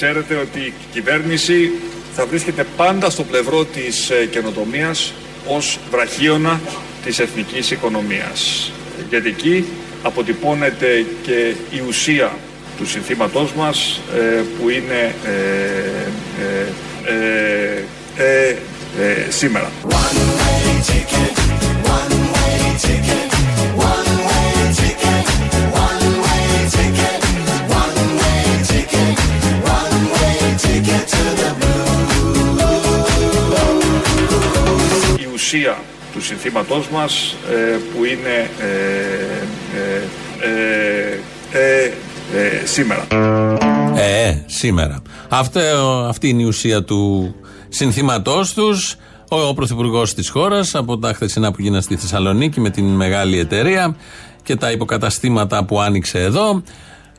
ξέρετε ότι η κυβέρνηση θα βρίσκεται πάντα στο πλευρό της ε, καινοτομίας ως βραχίωνα της εθνικής οικονομίας. Γιατί εκεί αποτυπώνεται και η ουσία του συνθήματός μας ε, που είναι ε, σήμερα. Ουσία του συνθήματός μας ε, που είναι ε, ε, σήμερα. Ε, σήμερα. Αυτή, αυτή είναι η ουσία του συνθήματός τους. Ο, ο Πρωθυπουργός της χώρας από τα χθεσινά που γίνανε στη Θεσσαλονίκη με την μεγάλη εταιρεία και τα υποκαταστήματα που άνοιξε εδώ.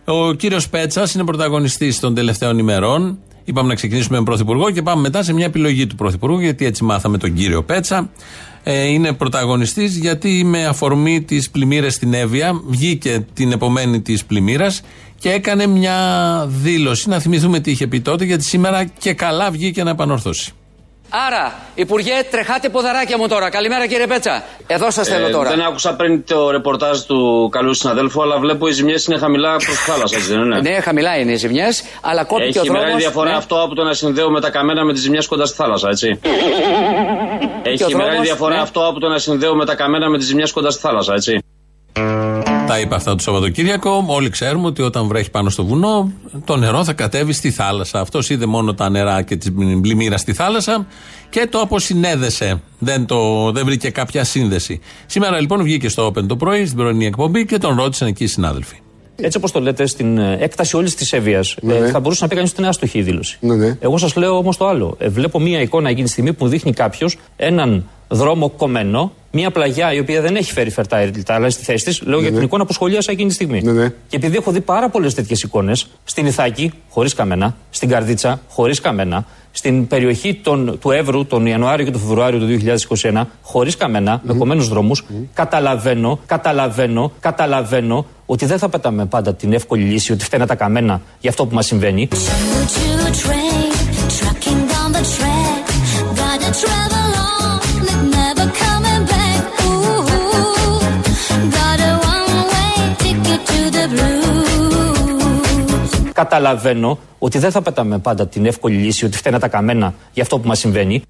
Ο κύριος Πέτσας είναι πρωταγωνιστής των τελευταίων ημερών. Είπαμε να ξεκινήσουμε με Πρωθυπουργό και πάμε μετά σε μια επιλογή του Πρωθυπουργού, γιατί έτσι μάθαμε τον κύριο Πέτσα. Ε, είναι πρωταγωνιστής γιατί με αφορμή τη πλημμύρα στην Εύβοια βγήκε την επομένη της πλημμύρας και έκανε μια δήλωση. Να θυμηθούμε τι είχε πει τότε, γιατί σήμερα και καλά βγήκε να επανορθώσει. Άρα, Υπουργέ, τρεχάτε ποδαράκια μου τώρα. Καλημέρα κύριε Πέτσα. Εδώ σας θέλω ε, τώρα. Δεν άκουσα πριν το ρεπορτάζ του καλού συναδέλφου, αλλά βλέπω οι ζημιές είναι χαμηλά προς τη θάλασσα, έτσι δεν είναι; Ναι, χαμηλά είναι οι ζημιές, αλλά κόπηκε Έχει ο δρόμος. Έχει μεγάλη διαφορά ναι. αυτό από το να συνδέουμε τα καμένα με τις ζημιές κοντά στη θάλασσα, έτσι. Έχει μεγάλη διαφορά ναι. αυτό από το να συνδέουμε τα καμένα με τις ζημιές κοντά στη θάλασσα, έτσι. Τα είπα αυτά το Σαββατοκύριακο. Όλοι ξέρουμε ότι όταν βρέχει πάνω στο βουνό, το νερό θα κατέβει στη θάλασσα. Αυτός είδε μόνο τα νερά και την πλημμύρα στη θάλασσα και το αποσυνέδεσε. Δεν, το, δεν βρήκε κάποια σύνδεση. Σήμερα λοιπόν βγήκε στο Open το πρωί, στην πρωινή εκπομπή και τον ρώτησαν εκεί οι συνάδελφοι. Έτσι όπως το λέτε, στην ε, έκταση όλης της Εύβοιας, ναι, ε, ναι. θα μπορούσε να πει κανείς ότι είναι άστοχη η δήλωση. Ναι, ναι. Εγώ σας λέω όμως το άλλο. Ε, βλέπω μία εικόνα εκείνη τη στιγμή που μου δείχνει κάποιος έναν δρόμο κομμένο, μια πλαγιά η οποία δεν έχει φέρει φερτά αλλά στη θέση της. Λέω ναι, για την ναι. εικόνα που σχολίασα εκείνη τη στιγμή. Ναι, ναι. Και επειδή έχω δει πάρα πολλές τέτοιες εικόνες, στην Ιθάκη, χωρίς καμένα, στην Καρδίτσα, χωρίς καμένα, στην περιοχή των, του Εύρου τον Ιανουάριο και τον Φεβρουάριο του 2021, χωρίς καμένα, mm. με κομμένου δρόμου, καταλαβαίνω, καταλαβαίνω, καταλαβαίνω ότι δεν θα πετάμε πάντα την εύκολη λύση ότι φταίνε τα καμένα για αυτό που μας συμβαίνει. Καταλαβαίνω ότι δεν θα πετάμε πάντα την εύκολη λύση ότι φταίνε τα καμένα για αυτό που μας συμβαίνει.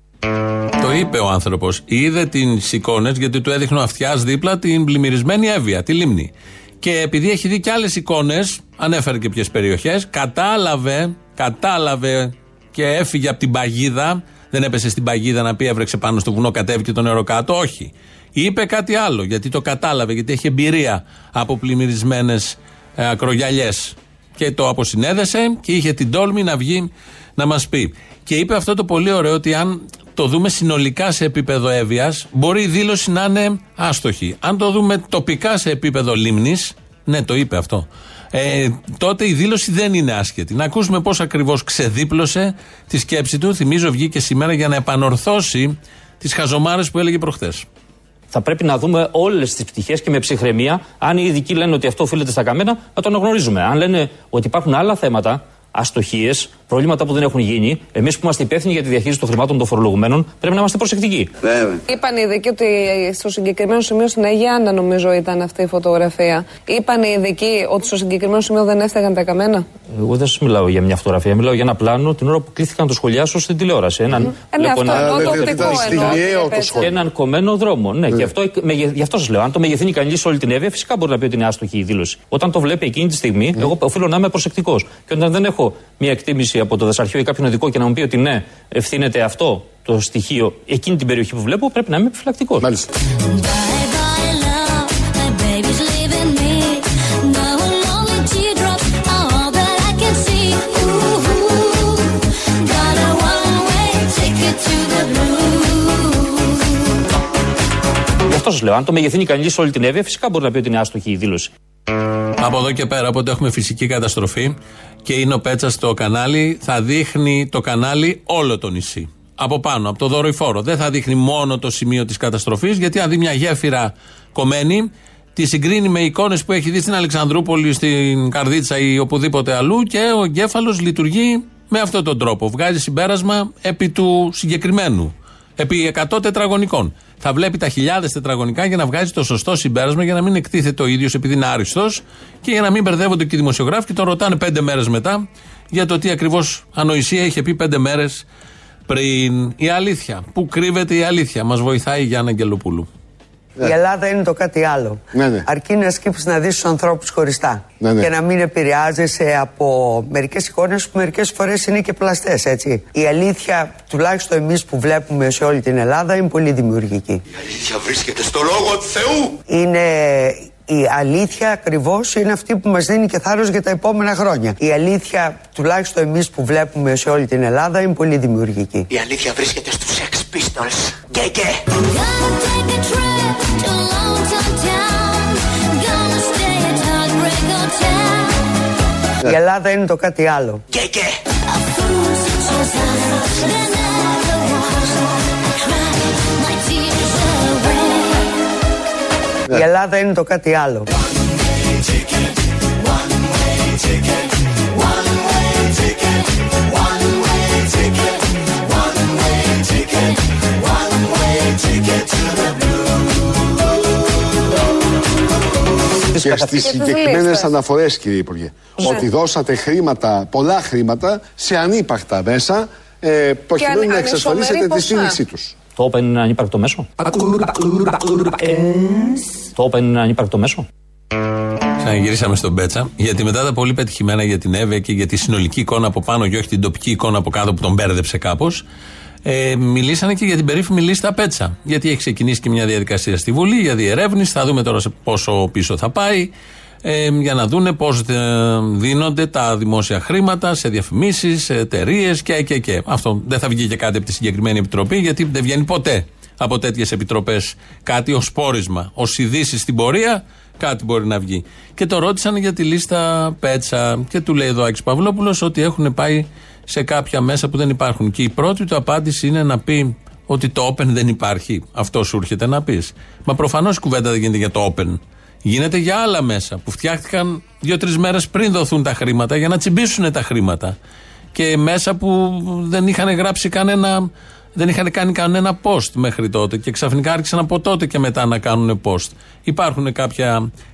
Το είπε ο άνθρωπος. Είδε τι εικόνες γιατί του έδειχνε ο αυτιάς δίπλα την πλημμυρισμένη έβεια, τη λίμνη. Και επειδή έχει δει και άλλες εικόνες, ανέφερε και ποιες περιοχές, κατάλαβε, κατάλαβε και έφυγε από την παγίδα. Δεν έπεσε στην παγίδα να πει έβρεξε πάνω στο βουνό, κατέβηκε το νερό κάτω. Όχι. Είπε κάτι άλλο γιατί το κατάλαβε, γιατί έχει εμπειρία από πλημμυρισμένες ε, ακρογιαλιές και το αποσυνέδεσε και είχε την τόλμη να βγει να μας πει. Και είπε αυτό το πολύ ωραίο ότι αν το δούμε συνολικά σε επίπεδο έβειας, μπορεί η δήλωση να είναι άστοχη. Αν το δούμε τοπικά σε επίπεδο λίμνης, ναι, το είπε αυτό. Ε, τότε η δήλωση δεν είναι άσχετη. Να ακούσουμε πώς ακριβώς ξεδίπλωσε τη σκέψη του. Θυμίζω βγήκε σήμερα για να επανορθώσει τις χαζομάρες που έλεγε προχθές θα πρέπει να δούμε όλες τις πτυχές και με ψυχραιμία. Αν οι ειδικοί λένε ότι αυτό οφείλεται στα καμένα, να το αναγνωρίζουμε. Αν λένε ότι υπάρχουν άλλα θέματα, αστοχίες, προβλήματα που δεν έχουν γίνει, εμείς που είμαστε υπεύθυνοι για τη διαχείριση των χρημάτων των φορολογουμένων, πρέπει να είμαστε προσεκτικοί. Βέβαια. Είπαν οι ειδικοί ότι στο συγκεκριμένο σημείο στην Αγιάννα, νομίζω ήταν αυτή η φωτογραφία. Είπαν οι ειδικοί ότι στο συγκεκριμένο σημείο δεν έφταγαν τα καμένα. Εγώ δεν σας μιλάω για μια φωτογραφία. Μιλάω για ένα πλάνο την ώρα που κλήθηκαν να το σχολιάσω στην τηλεόραση. Έναν, mm. ε, αυτό, ένα, έναν κομμένο δρόμο. Ναι, και αυτό, με, γι' αυτό σας λέω. Αν το μεγεθύνει κανείς όλη την Εύβοια, φυσικά μπορεί να πει ότι είναι άστοχη η δήλωση. Όταν το βλέπει εκείνη τη στιγμή, εγώ οφείλω να είμαι προσεκτικός. Και όταν δεν έχω μια εκτίμηση από το δασαρχείο ή κάποιον ειδικό και να μου πει ότι ναι, ευθύνεται αυτό το στοιχείο εκείνη την περιοχή που βλέπω, πρέπει να είμαι επιφυλακτικός. Μάλιστα. Αυτό σας λέω, αν το μεγεθύνει κανείς όλη την Εύβοια, φυσικά μπορεί να πει ότι είναι άστοχη η δήλωση. Από εδώ και πέρα, όποτε έχουμε φυσική καταστροφή και είναι ο Πέτσας στο κανάλι, θα δείχνει το κανάλι όλο το νησί. Από πάνω, από το δορυφόρο. Δεν θα δείχνει μόνο το σημείο της καταστροφής, γιατί αν δει μια γέφυρα κομμένη, τη συγκρίνει με εικόνες που έχει δει στην Αλεξανδρούπολη, στην Καρδίτσα ή οπουδήποτε αλλού και ο εγκέφαλος λειτουργεί Με αυτόν τον τρόπο βγάζει συμπέρασμα επί του συγκεκριμένου. Επί 100 τετραγωνικών. Θα βλέπει τα χιλιάδες τετραγωνικά για να βγάζει το σωστό συμπέρασμα, για να μην εκτίθεται ο ίδιος επειδή είναι άριστος και για να μην μπερδεύονται και οι δημοσιογράφοι και τον ρωτάνε πέντε μέρες μετά για το τι ακριβώς ανοησία είχε πει πέντε μέρες πριν. Η αλήθεια. Πού κρύβεται η αλήθεια. Μας βοηθάει η Γιάννα Αγγελοπούλου. Ναι. Η Ελλάδα είναι το κάτι άλλο. Ναι, ναι. Αρκεί να σκύψεις να δεις τους ανθρώπους χωριστά. Ναι, ναι. Και να μην επηρεάζεσαι από μερικές εικόνες που μερικές φορές είναι και πλαστές, έτσι. Η αλήθεια, τουλάχιστον εμείς που βλέπουμε σε όλη την Ελλάδα, είναι πολύ δημιουργική. Η αλήθεια βρίσκεται στο λόγο του Θεού. Είναι η αλήθεια ακριβώς είναι αυτή που μας δίνει και θάρρος για τα επόμενα χρόνια. Η αλήθεια, τουλάχιστον εμείς που βλέπουμε σε όλη την Ελλάδα, είναι πολύ δημιουργική. Η αλήθεια βρίσκεται στους Sex Pistols. Και και. Η Ελλάδα είναι το κάτι άλλο. Και και. Η Ελλάδα είναι το κάτι άλλο. Και στις συγκεκριμένες αναφορές, κύριε Υπουργέ, ότι δώσατε χρήματα, πολλά χρήματα σε ανύπαρκτα μέσα, ε, προκειμένου να εξασφαλίσετε τη στήριξή τους. Το Open είναι ανύπαρκτο μέσο. Το Open είναι ανύπαρκτο μέσο. Ξαναγυρίσαμε στον Πέτσα, γιατί μετά τα πολύ πετυχημένα για την Εύε και για τη συνολική εικόνα από πάνω και όχι την τοπική εικόνα από κάτω που τον μπέρδεψε κάπως, ε, μιλήσανε και για την περίφημη λίστα Πέτσα. Γιατί έχει ξεκινήσει και μια διαδικασία στη Βουλή για διερεύνηση. Θα δούμε τώρα σε πόσο πίσω θα πάει. Ε, για να δούνε πώς ε, δίνονται τα δημόσια χρήματα σε διαφημίσεις, σε εταιρείες και, και, και. Αυτό δεν θα βγει και κάτι από τη συγκεκριμένη επιτροπή, γιατί δεν βγαίνει ποτέ από τέτοιες επιτροπές κάτι ως πόρισμα. Ω ειδήσεις στην πορεία, κάτι μπορεί να βγει. Και το ρώτησαν για τη λίστα Πέτσα. Και του λέει εδώ Άκης Παυλόπουλος ότι έχουν πάει σε κάποια μέσα που δεν υπάρχουν. Και η πρώτη του απάντηση είναι να πει ότι το Open δεν υπάρχει. Αυτό σου έρχεται να πεις. Μα προφανώς η κουβέντα δεν γίνεται για το Open. Γίνεται για άλλα μέσα που φτιάχτηκαν δύο-τρεις μέρες πριν δοθούν τα χρήματα για να τσιμπήσουν τα χρήματα. Και μέσα που δεν είχαν γράψει κανένα. Δεν είχαν κάνει κανένα post μέχρι τότε και ξαφνικά άρχισαν από τότε και μετά να κάνουν post. Υπάρχουν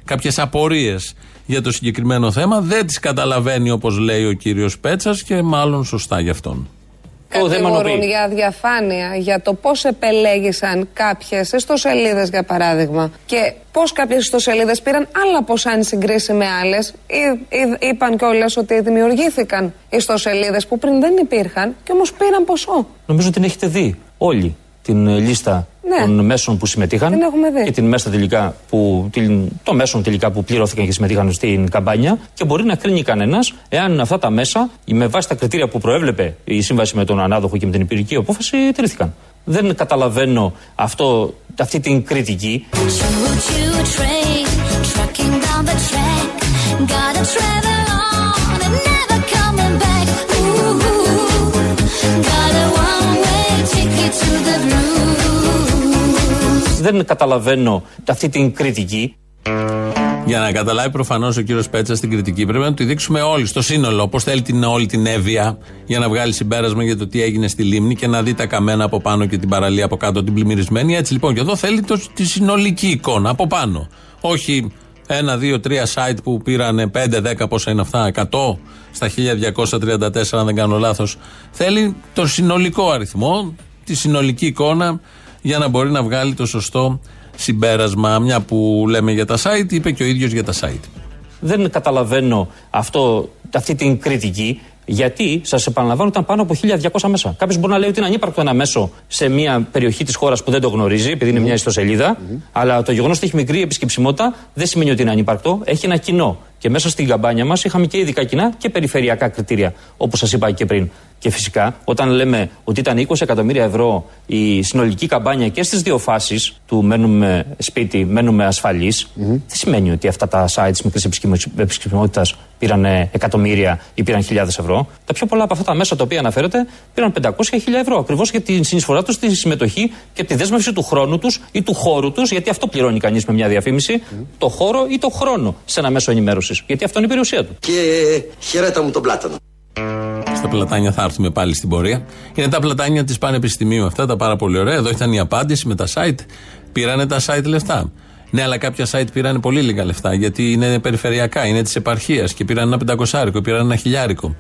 κάποιες απορίες για το συγκεκριμένο θέμα. Δεν τις καταλαβαίνει όπως λέει ο κύριος Πέτσας και μάλλον σωστά γι' αυτόν. Κατηγορούν για διαφάνεια για το πώς επελέγησαν κάποιες ιστοσελίδες, για παράδειγμα, και πώς κάποιες ιστοσελίδες πήραν άλλα ποσά εν συγκρίση με άλλες. Είπαν κιόλας ότι δημιουργήθηκαν ιστοσελίδες που πριν δεν υπήρχαν και όμως πήραν ποσό. Νομίζω την έχετε δει όλοι την λίστα ναι. των μέσων που συμμετείχαν και την μέσα τελικά που, την, των μέσων τελικά που πληρώθηκαν και συμμετείχαν στην καμπάνια και μπορεί να κρίνει κανένας εάν αυτά τα μέσα με βάση τα κριτήρια που προέβλεπε η σύμβαση με τον ανάδοχο και με την υπηρική απόφαση τηρήθηκαν. Δεν καταλαβαίνω αυτό, αυτή την κριτική. Δεν καταλαβαίνω αυτή την κριτική. Για να καταλάβει προφανώς ο κύριος Πέτσα την κριτική, πρέπει να τη δείξουμε όλοι στο σύνολο. Όπω θέλει την, όλη την έβεια για να βγάλει συμπέρασμα για το τι έγινε στη λίμνη και να δει τα καμένα από πάνω και την παραλία από κάτω την πλημμυρισμένη. Έτσι λοιπόν και εδώ θέλει το, τη συνολική εικόνα από πάνω. Όχι ένα, δύο, τρία site που πήραν 5, 10, πόσα είναι αυτά, 100 στα 1234, αν δεν κάνω λάθος. Θέλει το συνολικό αριθμό, τη συνολική εικόνα για να μπορεί να βγάλει το σωστό συμπέρασμα. Μια που λέμε για τα site, είπε και ο ίδιος για τα site. Δεν καταλαβαίνω αυτό, αυτή την κριτική γιατί, σας επαναλαμβάνω, ήταν πάνω από 1200 μέσα. Κάποιος μπορεί να λέει ότι είναι ανύπαρκτο ένα μέσο σε μια περιοχή της χώρας που δεν το γνωρίζει, επειδή είναι μια ιστοσελίδα. Αλλά το γεγονός ότι έχει μικρή επισκεψιμότητα δεν σημαίνει ότι είναι ανύπαρκτο. Έχει ένα κοινό. Και μέσα στην καμπάνια μας είχαμε και ειδικά κοινά και περιφερειακά κριτήρια, όπως σας είπα και πριν. Και φυσικά, όταν λέμε ότι ήταν 20 εκατομμύρια ευρώ η συνολική καμπάνια και στις δύο φάσεις του μένουμε σπίτι, μένουμε ασφαλείς, mm-hmm. δεν σημαίνει ότι αυτά τα sites μικρής επισκεψιμότητα πήραν εκατομμύρια ή πήραν χιλιάδες ευρώ. Τα πιο πολλά από αυτά τα μέσα τα οποία αναφέρετε πήραν 500 ή 1000 ευρώ. Ακριβώς για τη συνεισφορά τους, τη συμμετοχή και τη δέσμευση του χρόνου τους ή του χώρου τους, γιατί αυτό πληρώνει κανείς με μια διαφήμιση, mm-hmm. το χώρο ή το χρόνο σε ένα μέσο ενημέρωσης. Γιατί αυτό είναι η περιουσία του. Και χαιρέτα μου τον πλάτανο. κάποια πλατάνια, θα έρθουμε πάλι στην πορεία. Είναι τα πλατάνια της Πανεπιστημίου αυτά, τα πάρα πολύ ωραία. Εδώ ήταν η απάντηση με τα site. Πήρανε τα site λεφτά. Ναι, αλλά κάποια site πήραν πολύ λίγα λεφτά γιατί είναι περιφερειακά, είναι της επαρχίας και πήραν ένα πεντακοσάρικο, πήραν ένα χιλιάρικο.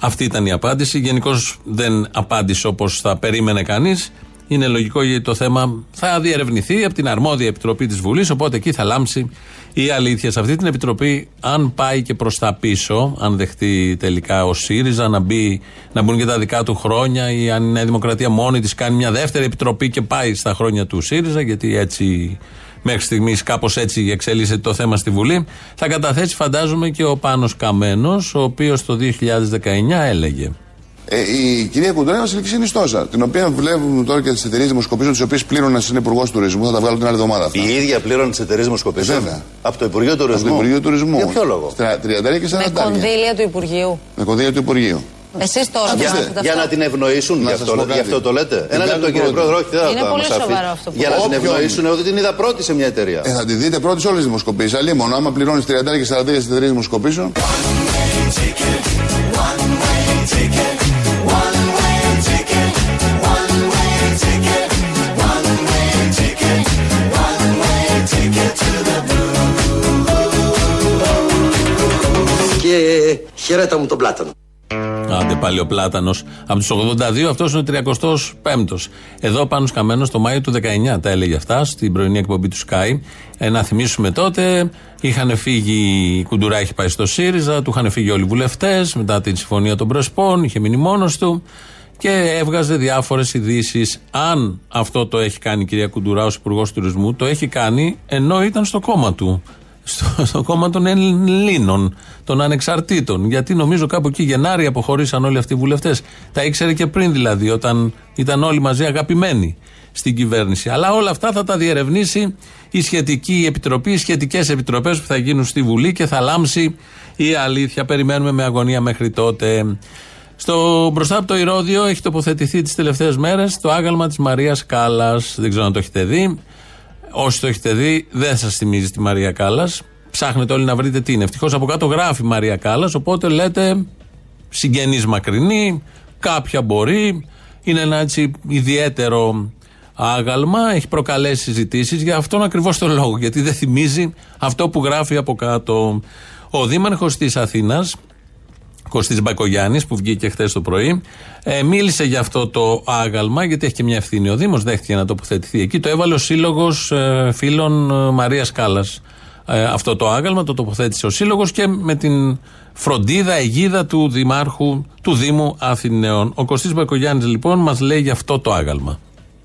Αυτή ήταν η απάντηση. Γενικώς δεν απάντησε όπως θα περίμενε κανείς. Είναι λογικό γιατί το θέμα θα διερευνηθεί από την αρμόδια επιτροπή της Βουλής. Οπότε εκεί θα λάμψει η αλήθεια. Σε αυτή την επιτροπή, αν πάει και προς τα πίσω, αν δεχτεί τελικά ο ΣΥΡΙΖΑ να, μπει, να μπουν και τα δικά του χρόνια, ή αν η Νέα Δημοκρατία μόνη της κάνει μια δεύτερη επιτροπή και πάει στα χρόνια του ΣΥΡΙΖΑ, γιατί έτσι μέχρι στιγμής κάπως έτσι εξελίσσεται το θέμα στη Βουλή, θα καταθέσει φαντάζομαι και ο Πάνος Καμένος, ο οποίος το 2019 έλεγε. Ε, η κυρία Κουντρέα μας είναι συνιστόσα, την οποία βλέπουμε τώρα και τις εταιρείες δημοσκοπήσεων, τις οποίες πλήρωναν στην Υπουργός Τουρισμού. Θα τα βγάλω την άλλη εβδομάδα. Αυτά. Η ίδια πλήρωνε τις εταιρείες δημοσκοπήσεων; Βέβαια. Από το Υπουργείο Τουρισμού. Από το Υπουργείο Τουρισμού. Για ποιο λόγο; 30 και 40 Με κονδύλια του Υπουργείου. Με κονδύλια του Υπουργείου. Εσείς τώρα για, για να την ευνοήσουν, γι αυτό, γι αυτό το λέτε. Ένα λεπτό κύριε Πρόεδρε, όχι, δεν Είναι πολύ σοβαρό αυτό που Για να την ευνοήσουν, εγώ την είδα πρώτη σε μια εταιρεία. Ε, θα τη δείτε πρώτη σε όλες τις δημοσκοπήσεις. Αλλή μόνο, άμα πληρώνεις 30 και 40 για τι εταιρείες δημοσκοπήσεων. Και χαιρέτα μου τον πλάτανο. Άντε πάλι ο Πλάτανος. Από τους 82 αυτός είναι ο 35ο. Εδώ πάνω σκαμμένο το Μάιο του 19 τα έλεγε αυτά στην πρωινή εκπομπή του Sky. Ε, να θυμίσουμε τότε, είχαν φύγει, η Κουντουρά έχει πάει στο ΣΥΡΙΖΑ, του είχαν φύγει όλοι οι βουλευτές μετά την συμφωνία των Πρεσπών, είχε μείνει μόνος του και έβγαζε διάφορες ειδήσεις. Αν αυτό το έχει κάνει η κυρία Κουντουρά ως Υπουργός Τουρισμού, το έχει κάνει ενώ ήταν στο κόμμα του στο, στο κόμμα των Ελλήνων, των ανεξαρτήτων. Γιατί νομίζω κάπου εκεί Γενάρη αποχωρήσαν όλοι αυτοί οι βουλευτές. Τα ήξερε και πριν δηλαδή, όταν ήταν όλοι μαζί αγαπημένοι στην κυβέρνηση. Αλλά όλα αυτά θα τα διερευνήσει η σχετική επιτροπή, οι σχετικές επιτροπές που θα γίνουν στη Βουλή και θα λάμψει η αλήθεια. Περιμένουμε με αγωνία μέχρι τότε. Στο μπροστά από το Ηρόδιο έχει τοποθετηθεί τις τελευταίες μέρες το άγαλμα της Μαρίας Κάλλας. Δεν ξέρω αν το έχετε δει. Όσοι το έχετε δει, δεν σας θυμίζει τη Μαρία Κάλλας. Ψάχνετε όλοι να βρείτε τι είναι. Ευτυχώς από κάτω γράφει Μαρία Κάλλας, οπότε λέτε συγγενείς μακρινή, κάποια μπορεί. Είναι ένα έτσι ιδιαίτερο άγαλμα, έχει προκαλέσει συζητήσεις για αυτόν ακριβώς τον λόγο. Γιατί δεν θυμίζει αυτό που γράφει από κάτω. Ο Δήμαρχος της Αθήνας, Κωστής Μπακογιάννης, που βγήκε χθες το πρωί, ε, μίλησε για αυτό το άγαλμα, γιατί έχει και μια ευθύνη. Ο Δήμος δέχτηκε να τοποθετηθεί εκεί. Το έβαλε ο Σύλλογος ε, Φίλων ε, Μαρίας Κάλλας. Ε, αυτό το άγαλμα το τοποθέτησε ο Σύλλογος και με την φροντίδα, αιγίδα του Δημάρχου του Δήμου Αθηναίων. Ο Κωστής Μπακογιάννης λοιπόν μας λέει για αυτό το άγαλμα.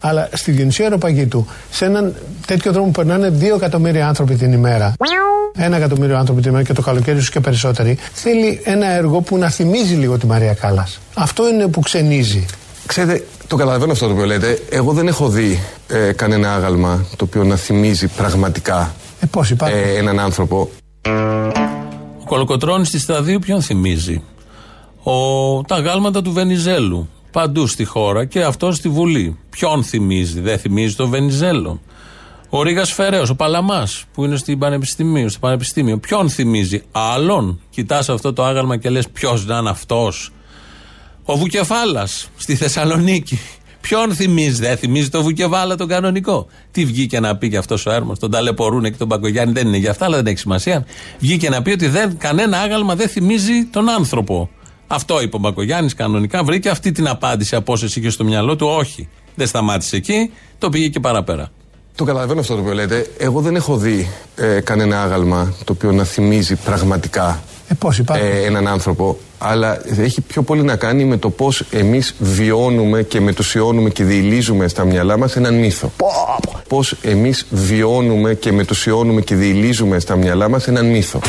Αλλά στη Γεννησία Αεροπαγήτου, σε έναν τέτοιο δρόμο που περνάνε δύο εκατομμύρια άνθρωποι την ημέρα, ένα εκατομμύριο άνθρωποι την ημέρα και το καλοκαίρι σου και περισσότεροι, θέλει ένα έργο που να θυμίζει λίγο τη Μαρία Κάλλας. Αυτό είναι που ξενίζει. Ξέρετε, το καταλαβαίνω αυτό το οποίο λέτε. Εγώ δεν έχω δει ε, κανένα άγαλμα το οποίο να θυμίζει πραγματικά ε, πώς ε, έναν άνθρωπο. Ο Κολοκοτρώνης στη Σταδίου ποιον θυμίζει; Ο, τα γάλματα του Βενιζέλου παντού στη χώρα και αυτό στη Βουλή. Ποιον θυμίζει, δεν θυμίζει το Βενιζέλο. Ο Ρίγα Φεραίος, ο Παλαμάς, που είναι στην Πανεπιστημίου, στο Πανεπιστήμιο. Ποιον θυμίζει, άλλον; Κοιτάς αυτό το άγαλμα και λες ποιος να είναι αυτός. Ο Βουκεφάλας στη Θεσσαλονίκη. Ποιον θυμίζει, δεν θυμίζει το Βουκεβάλα τον κανονικό; Τι βγήκε να πει και αυτός ο έρμος, τον ταλαιπωρούνε και τον Πακογιάννη, δεν είναι για αυτά, αλλά δεν έχει σημασία. Βγήκε να πει ότι δεν, κανένα άγαλμα δεν θυμίζει τον άνθρωπο. Αυτό είπε ο Μπακογιάννης κανονικά. Βρήκε αυτή την απάντηση από όσε είχε στο μυαλό του. Όχι. Δεν σταμάτησε εκεί, το πήγε και παραπέρα. Το καταλαβαίνω αυτό το οποίο λέτε. Εγώ δεν έχω δει ε, κανένα άγαλμα το οποίο να θυμίζει πραγματικά ε, ε, έναν άνθρωπο. Αλλά έχει πιο πολύ να κάνει με το πώς εμείς βιώνουμε και μετουσιώνουμε και διηλίζουμε στα μυαλά μας έναν μύθο. Πώς εμείς βιώνουμε και μετουσιώνουμε και διηλίζουμε στα μυαλά μας έναν μύθο.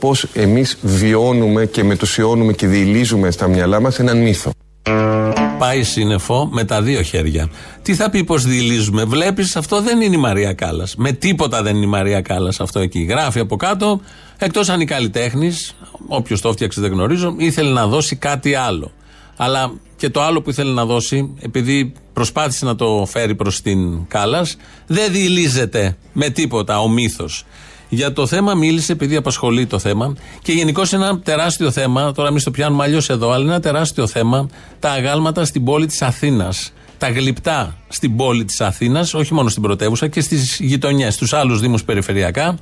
Πώς εμείς βιώνουμε και μετουσιώνουμε και διηλίζουμε στα μυαλά μας έναν μύθο. Πάει σύννεφο με τα δύο χέρια. Τι θα πει πως διηλίζουμε. Βλέπεις, αυτό δεν είναι η Μαρία Κάλλας. Με τίποτα δεν είναι η Μαρία Κάλλας αυτό εκεί. Γράφει από κάτω, εκτός αν η καλλιτέχνης, Όποιος το έφτιαξε δεν γνωρίζω. Ήθελε να δώσει κάτι άλλο. Αλλά και το άλλο που ήθελε να δώσει, επειδή προσπάθησε να το φέρει προς την Κάλλας, δεν διηλίζεται με τίποτα ο μύθος. Για το θέμα μίλησε επειδή απασχολεί το θέμα και γενικώ είναι ένα τεράστιο θέμα. Τώρα, εμείς το πιάνουμε αλλιώς εδώ, αλλά είναι ένα τεράστιο θέμα τα αγάλματα στην πόλη της Αθήνας. Τα γλυπτά στην πόλη της Αθήνας, όχι μόνο στην πρωτεύουσα και στις γειτονιές, στους άλλους Δήμους περιφερειακά.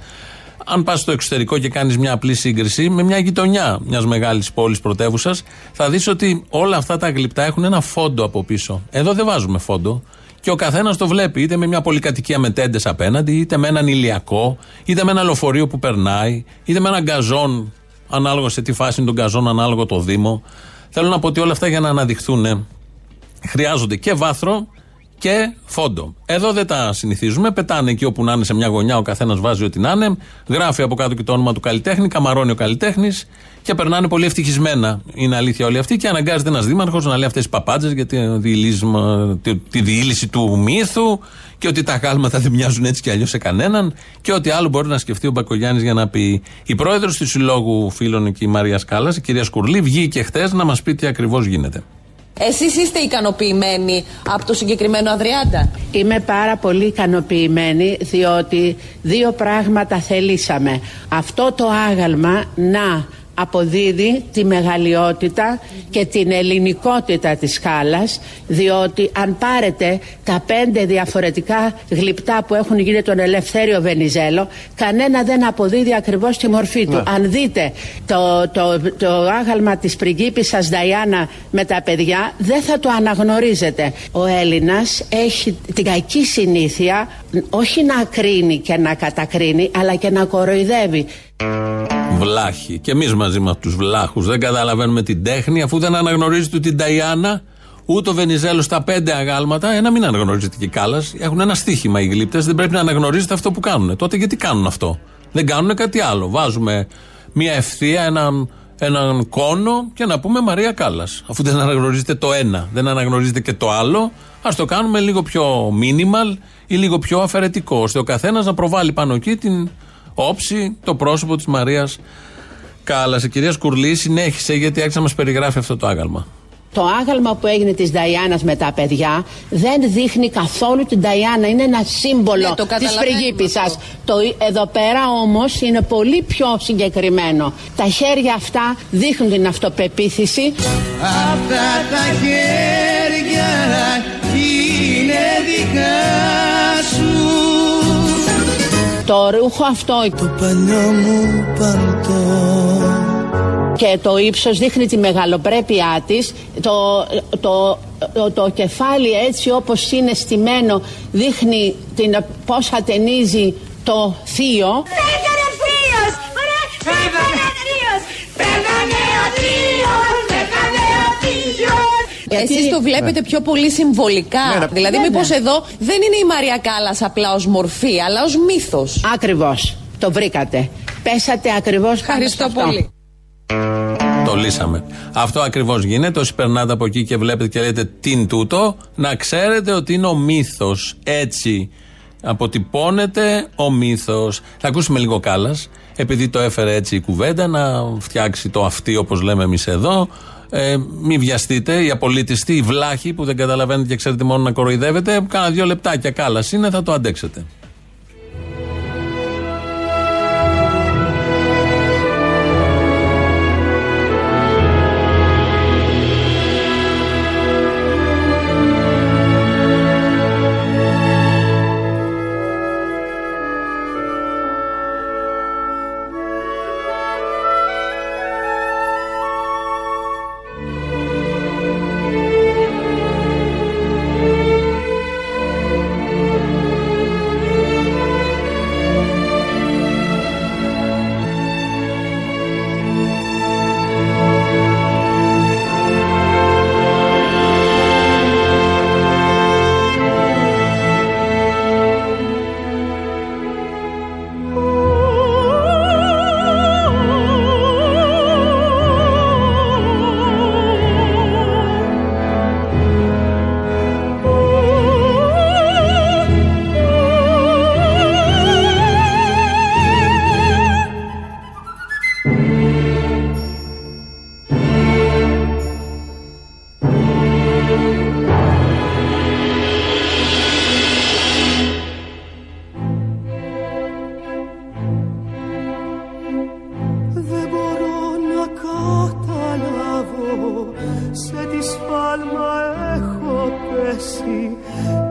Αν πας στο εξωτερικό και κάνεις μια απλή σύγκριση με μια γειτονιά μιας μεγάλης πόλης πρωτεύουσας, θα δεις ότι όλα αυτά τα γλυπτά έχουν ένα φόντο από πίσω. Εδώ δεν βάζουμε φόντο. Και ο καθένας το βλέπει, είτε με μια πολυκατοικία με τέντες απέναντι, είτε με έναν ηλιακό, είτε με ένα λεωφορείο που περνάει, είτε με έναν γκαζόν, ανάλογα σε τι φάση είναι τον γκαζόν, ανάλογο το Δήμο. Θέλω να πω ότι όλα αυτά για να αναδειχθούν χρειάζονται και βάθρο και φόντο. Εδώ δεν τα συνηθίζουμε. Πετάνε εκεί όπου να είναι σε μια γωνιά, ο καθένας βάζει ό,τι να είναι. Γράφει από κάτω και το όνομα του καλλιτέχνη, καμαρώνει ο καλλιτέχνης και περνάνε πολύ ευτυχισμένα. Είναι αλήθεια όλοι αυτοί και αναγκάζεται ένας δήμαρχος να λέει αυτές τις παπάντζε για τη, τη διήλυση του μύθου και ότι τα γάλματα δεν μοιάζουν έτσι κι αλλιώς σε κανέναν και ότι άλλο μπορεί να σκεφτεί ο Μπακογιάννης για να πει. Η πρόεδρος του Συλλόγου Φίλων εκεί, η Μαρία Σκάλα, η κυρία Σκουρλή, βγήκε χθε να μας πει τι ακριβώς γίνεται. Εσείς είστε ικανοποιημένοι από το συγκεκριμένο Αδριάντα; Είμαι πάρα πολύ ικανοποιημένη διότι δύο πράγματα θελήσαμε. Αυτό το άγαλμα να αποδίδει τη μεγαλειότητα και την ελληνικότητα της σκάλας διότι αν πάρετε τα πέντε διαφορετικά γλυπτά που έχουν γίνει τον Ελευθέριο Βενιζέλο κανένα δεν αποδίδει ακριβώς τη μορφή του. Ναι. Αν δείτε το, το, το άγαλμα της πριγκίπισσας Νταϊάννα με τα παιδιά δεν θα το αναγνωρίζετε. Ο Έλληνας έχει την κακή συνήθεια όχι να κρίνει και να κατακρίνει αλλά και να κοροϊδεύει. Βλάχοι. Και εμείς μαζί με του βλάχους δεν καταλαβαίνουμε την τέχνη, αφού δεν αναγνωρίζετε την Ταϊάννα, ούτε ο Βενιζέλος στα πέντε αγάλματα, ένα μην αναγνωρίζετε και κάλα. Έχουν ένα στίχημα οι γλύπτες, δεν πρέπει να αναγνωρίζετε αυτό που κάνουν. Τότε γιατί κάνουν αυτό; Δεν κάνουν κάτι άλλο. Βάζουμε μια ευθεία, έναν, έναν κόνο και να πούμε Μαρία Κάλλας. Αφού δεν αναγνωρίζετε το ένα, δεν αναγνωρίζετε και το άλλο, ας το κάνουμε λίγο πιο minimal ή λίγο πιο αφαιρετικό, ώστε ο καθένας να προβάλλει πάνω εκεί την όψη το πρόσωπο της Μαρίας Κάλλας. Η κυρία Σκουρλή συνέχισε γιατί άρχισε να μας περιγράφει αυτό το άγαλμα. Το άγαλμα που έγινε της Νταϊάνας με τα παιδιά δεν δείχνει καθόλου την Νταϊάννα. Είναι ένα σύμβολο ναι, της πριγκίπισσας. Το, εδώ πέρα όμως είναι πολύ πιο συγκεκριμένο. Τα χέρια αυτά δείχνουν την αυτοπεποίθηση. Αυτά τα χέρια είναι δικά το ρούχο αυτό. Το παλιό μου παλτό. Και το ύψος δείχνει τη μεγαλοπρέπειά της. Το, το, το, το κεφάλι έτσι όπως είναι στημένο δείχνει την, πώς ατενίζει το θείο. Θείος! Εσείς το βλέπετε πιο πολύ συμβολικά. Ναι, ναι. δηλαδή, μήπως εδώ δεν είναι η Μαρία Κάλλας απλά ως μορφή, αλλά ως μύθος. Ακριβώς. Το βρήκατε. Πέσατε ακριβώς Ευχαριστώ πολύ. Το λύσαμε. Αυτό ακριβώς γίνεται. Όσοι περνάτε από εκεί και βλέπετε και λέτε τι είναι τούτο, να ξέρετε ότι είναι ο μύθος. Έτσι αποτυπώνεται ο μύθος. Θα ακούσουμε λίγο κάλα, επειδή το έφερε έτσι η κουβέντα, να φτιάξει το αυτή όπως λέμε εμείς εδώ. Ε, μην βιαστείτε, οι απολύτιστοι, οι βλάχοι που δεν καταλαβαίνετε και ξέρετε μόνο να κοροϊδεύετε, κάνα δύο λεπτάκια κάλα είναι, θα το αντέξετε.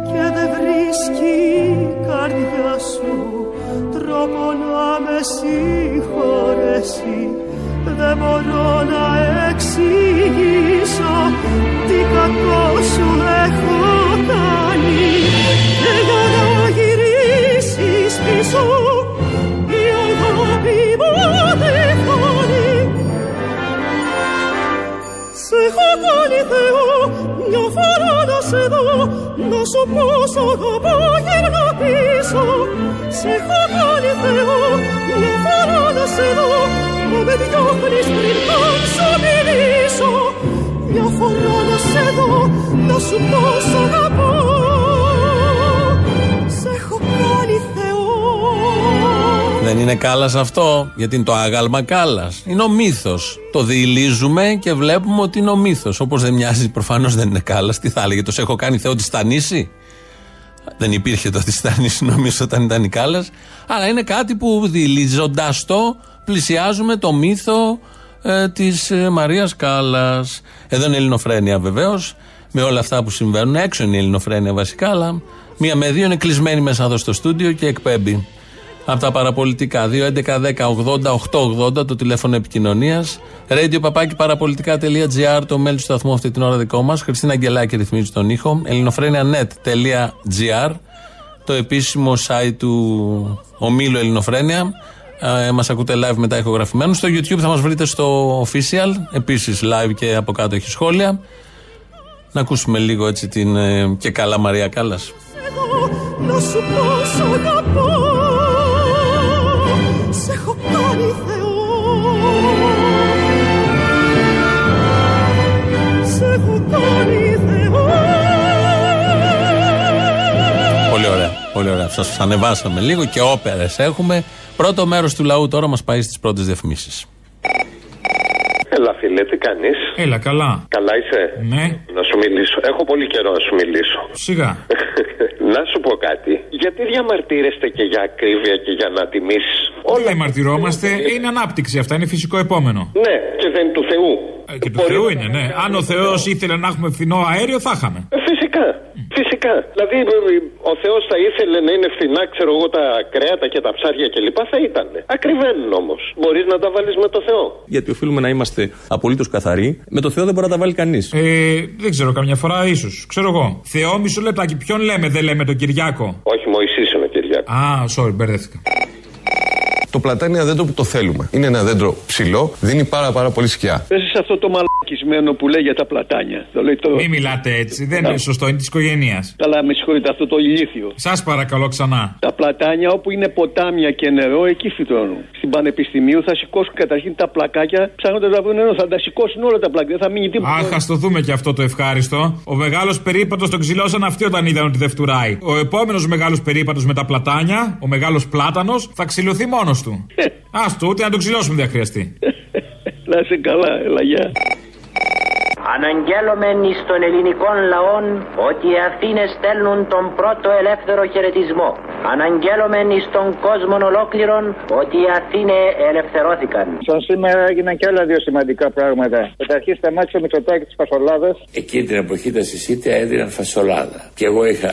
και δε βρίσκει η καρδιά σου. Τρόπο να με συγχωρέσει δεν μπορώ να εξηγήσω τι κακό σου έχω κάνει. Να πίσω η αγάπη μου δεν Σε έχω κάνει Θεό σε δω να σου πω σ' αγαπώ γύρνα πίσω. Σε έχω κάνει Θεό μια φορά να σε δω Μα με διώχνεις πριν καν σου μιλήσω Μια φορά να σε δω να σου πω σ' αγαπώ Δεν είναι κάλας αυτό, γιατί είναι το άγαλμα κάλας. Είναι ο μύθος. Το διηλίζουμε και βλέπουμε ότι είναι ο μύθος. Όπως δεν μοιάζει, προφανώς δεν είναι κάλας. Τι θα έλεγε, τος σε έχω κάνει Θεό της Στανίση. Δεν υπήρχε το Στανίση νομίζω όταν ήταν η κάλας. Αλλά είναι κάτι που διηλίζοντα το πλησιάζουμε το μύθο ε, της ε, Μαρίας Κάλλας. Εδώ είναι η Ελληνοφρένεια βεβαίως, με όλα αυτά που συμβαίνουν. Έξω είναι η Ελληνοφρένεια βασικά, αλλά μία με δύο είναι κλεισμένη μέσα εδώ στο στούντιο και εκπέμπει. Από τα παραπολιτικά. 2.11.10.80.880 το τηλέφωνο επικοινωνίας. Radio παπάκι παραπολιτικά.gr το μέλο του σταθμού αυτή την ώρα δικό μας. Χριστίνα Αγγελάκη ρυθμίζει τον ήχο. ελληνοφρένια.net.gr το επίσημο site του ομίλου Ελληνοφρένια. Ε, μας ακούτε live μετά ηχογραφημένους. Στο YouTube θα μας βρείτε στο official. Επίσης live και από κάτω έχει σχόλια. Να ακούσουμε λίγο έτσι την ε, και καλά Μαρία Κάλλας. Να σου πω Πολύ ωραία, πολύ ωραία. Σας ανεβάσαμε λίγο και όπερες έχουμε. Πρώτο μέρος του λαού τώρα μας πάει στις πρώτες διαφημίσεις. Έλα, φίλε, τι κάνεις; Έλα, καλά. Καλά είσαι; Ναι. Να σου μιλήσω. Έχω πολύ καιρό να σου μιλήσω. Σιγά. να σου πω κάτι. Γιατί διαμαρτύρεστε και για ακρίβεια και για να τιμήσεις; Όλα διαμαρτυρόμαστε. Είναι ανάπτυξη αυτά. Είναι φυσικό επόμενο. Ναι, και δεν του Θεού. Ε, και του Θεού είναι, ναι. Αν ο Θεός ήθελε να έχουμε φθηνό αέριο, θα είχαμε. Ε, φυσικά. Φυσικά. Δηλαδή, ο Θεός θα ήθελε να είναι φθηνά, ξέρω εγώ, τα κρέατα και τα ψάρια κλπ. Θα ήταν. Ακριβένουν όμως. Μπορείς να τα βάλεις με το Θεό. Γιατί οφείλουμε να είμαστε απολύτως καθαροί. Με το Θεό δεν μπορεί να τα βάλει κανείς. Ε, δεν ξέρω, καμιά φορά ίσως. Ξέρω εγώ. Θεό, μισό λεπτάκι. Ποιον λέμε, δεν λέμε τον Κυριάκο; Όχι, Μωησή είναι ο Κυριάκος. Α, sorry, μπερδεύτηκα. Το πλατάνι είναι ένα δέντρο που το θέλουμε. Είναι ένα δέντρο ψηλό, δίνει πάρα, πάρα πολύ σκιά. Πες σε αυτό το μαλακισμένο που λέει για τα πλατάνια. Το λέει το... Μην μιλάτε έτσι, δεν είναι σωστό, είναι της οικογένειας. Καλά, με συγχωρείτε, αυτό το ηλίθιο. Σας παρακαλώ ξανά. Τα πλατάνια όπου είναι ποτάμια και νερό, εκεί φυτρώνουν. Στην Πανεπιστημίου θα σηκώσουν καταρχήν τα πλακάκια ψάχνοντας να βρουν νερό. Θα τα σηκώσουν όλα τα πλακάκια, δεν θα μείνει τίποτα. Αχ, ας το δούμε και αυτό το ευχάριστο. Ο μεγάλος περίπατος τον ξυλώσαν αυτοί όταν είδαν ότι δεν φτουράει. Ο επόμενος μεγάλος περίπατος με τα πλατάνια, ο μεγάλος πλάτανος, θα ξυλωθεί μόνος του. Α το, ούτε να το ξυλώσουμε δεν χρειαστεί. να είσαι καλά, έλα, γεια. Αναγγέλωμεν εις των ελληνικών λαών ότι οι Αθήνες στέλνουν τον πρώτο ελεύθερο χαιρετισμό. Αναγγέλωμεν εις τον κόσμο ολόκληρον ότι οι Αθήνε ελευθερώθηκαν. Σαν σήμερα έγιναν και άλλα δύο σημαντικά πράγματα. Καταρχήν σταμάτησε ο Μητσοτάκη της φασολάδε. Εκείνη την εποχή τα συσίτια έδιναν φασολάδα. Και εγώ είχα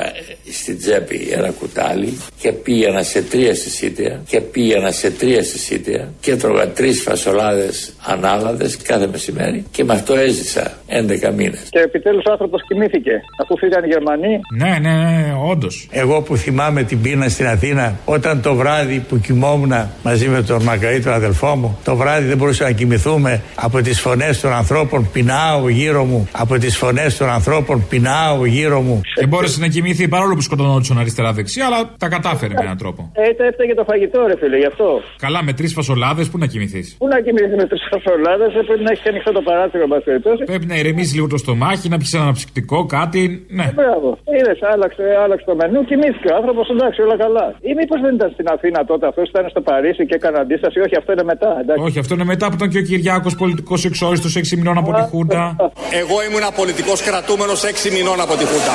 στην τσέπη ένα κουτάλι και πήγαινα σε τρία συσίτια και πήγαινα σε τρία συσίτια και έτρωγα τρεις φασολάδες ανάλαδες κάθε μεσημέρι και με αυτό έζησα 11 μήνες. Και επιτέλους ο άνθρωπος κοιμήθηκε. Αφού φύγαν οι Γερμανοί. Ναι, ναι, ναι, όντως. Εγώ που θυμάμαι την πείνα στην Αθήνα, όταν το βράδυ που κοιμόμουν μαζί με τον Μακαή, τον αδελφό μου, το βράδυ δεν μπορούσαμε να κοιμηθούμε από τις φωνές των ανθρώπων πεινάω γύρω μου. Από τις φωνές των ανθρώπων πεινάω γύρω μου. Και μπόρεσε να κοιμηθεί παρόλο που σκοτωνόντουσαν αριστερά-δεξιά, αλλά τα κατάφερε με έναν τρόπο. Ε, έφταιγε το φαγητό, ρε φίλε, γι' αυτό. Καλά, με τρεις φασολάδες, πού να κοιμηθείς; Πού να κοιμηθείς με τρεις φασολάδες, ε, πρέπει να έχεις ανοιχτό το παράθυρο, μα Πρέπει να ηρεμήσει λίγο το στομάχι, να πιει ένα αναψυκτικό, κάτι. Ναι. Ε, μπράβο. Είδες, άλλαξε, άλλαξε το μενού, κοιμήθηκε ο άνθρωπος, εντάξει, όλα καλά. Ή μήπως δεν ήταν στην Αθήνα τότε, αυτός ήταν στο Παρίσι και έκανε αντίσταση. Όχι, αυτό είναι μετά. Εντάξει. Όχι, αυτό είναι μετά που ήταν και ο Κυριάκος πολιτικός εξόριστος 6 μηνών από τη Χούντα. Εγώ ήμουν πολιτικό κρατούμενος 6 μηνών από τη Χούντα.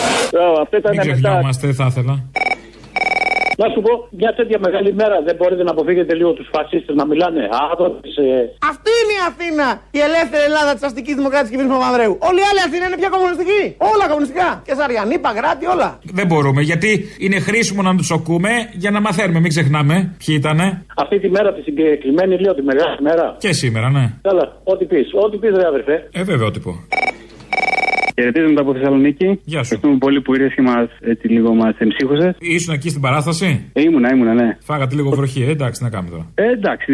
αυτό ήταν Μην ξεχνιόμαστε, θα ήθελα. Να σου πω, μια τέτοια μεγάλη μέρα δεν μπορείτε να αποφύγετε λίγο τους φασίστες να μιλάνε άδοτε. Ε... Αυτή είναι η Αθήνα, η ελεύθερη Ελλάδα της αστικής δημοκρατική κυβέρνηση Παπανδρέου. Όλη η άλλη Αθήνα είναι πια κομμουνιστική. Όλα κομμουνιστικά. Και Σαριανή, Παγράτη, όλα. Δεν μπορούμε γιατί είναι χρήσιμο να τους ακούμε για να μαθαίνουμε. Μην ξεχνάμε ποιοι ήταν. Αυτή τη μέρα τη συγκεκριμένη, λέω τη μεγάλη μέρα. Και σήμερα, ναι. Καλά, ό,τι πεις, ό,τι πεις, ρε αδερφέ. Ε, βέβαια, ό,τι πω. Χαιρετίζουμε από Θεσσαλονίκη. Γεια σου. Ευχαριστούμε πολύ που ήρθες και μας έτσι λίγο μας εμψύχωσες. Ήσουν εκεί στην παράσταση; Ε, ήμουνα, ήμουνα, ναι. Φάγατε λίγο βροχή, ε, εντάξει, να κάνουμε τώρα. Ε, εντάξει.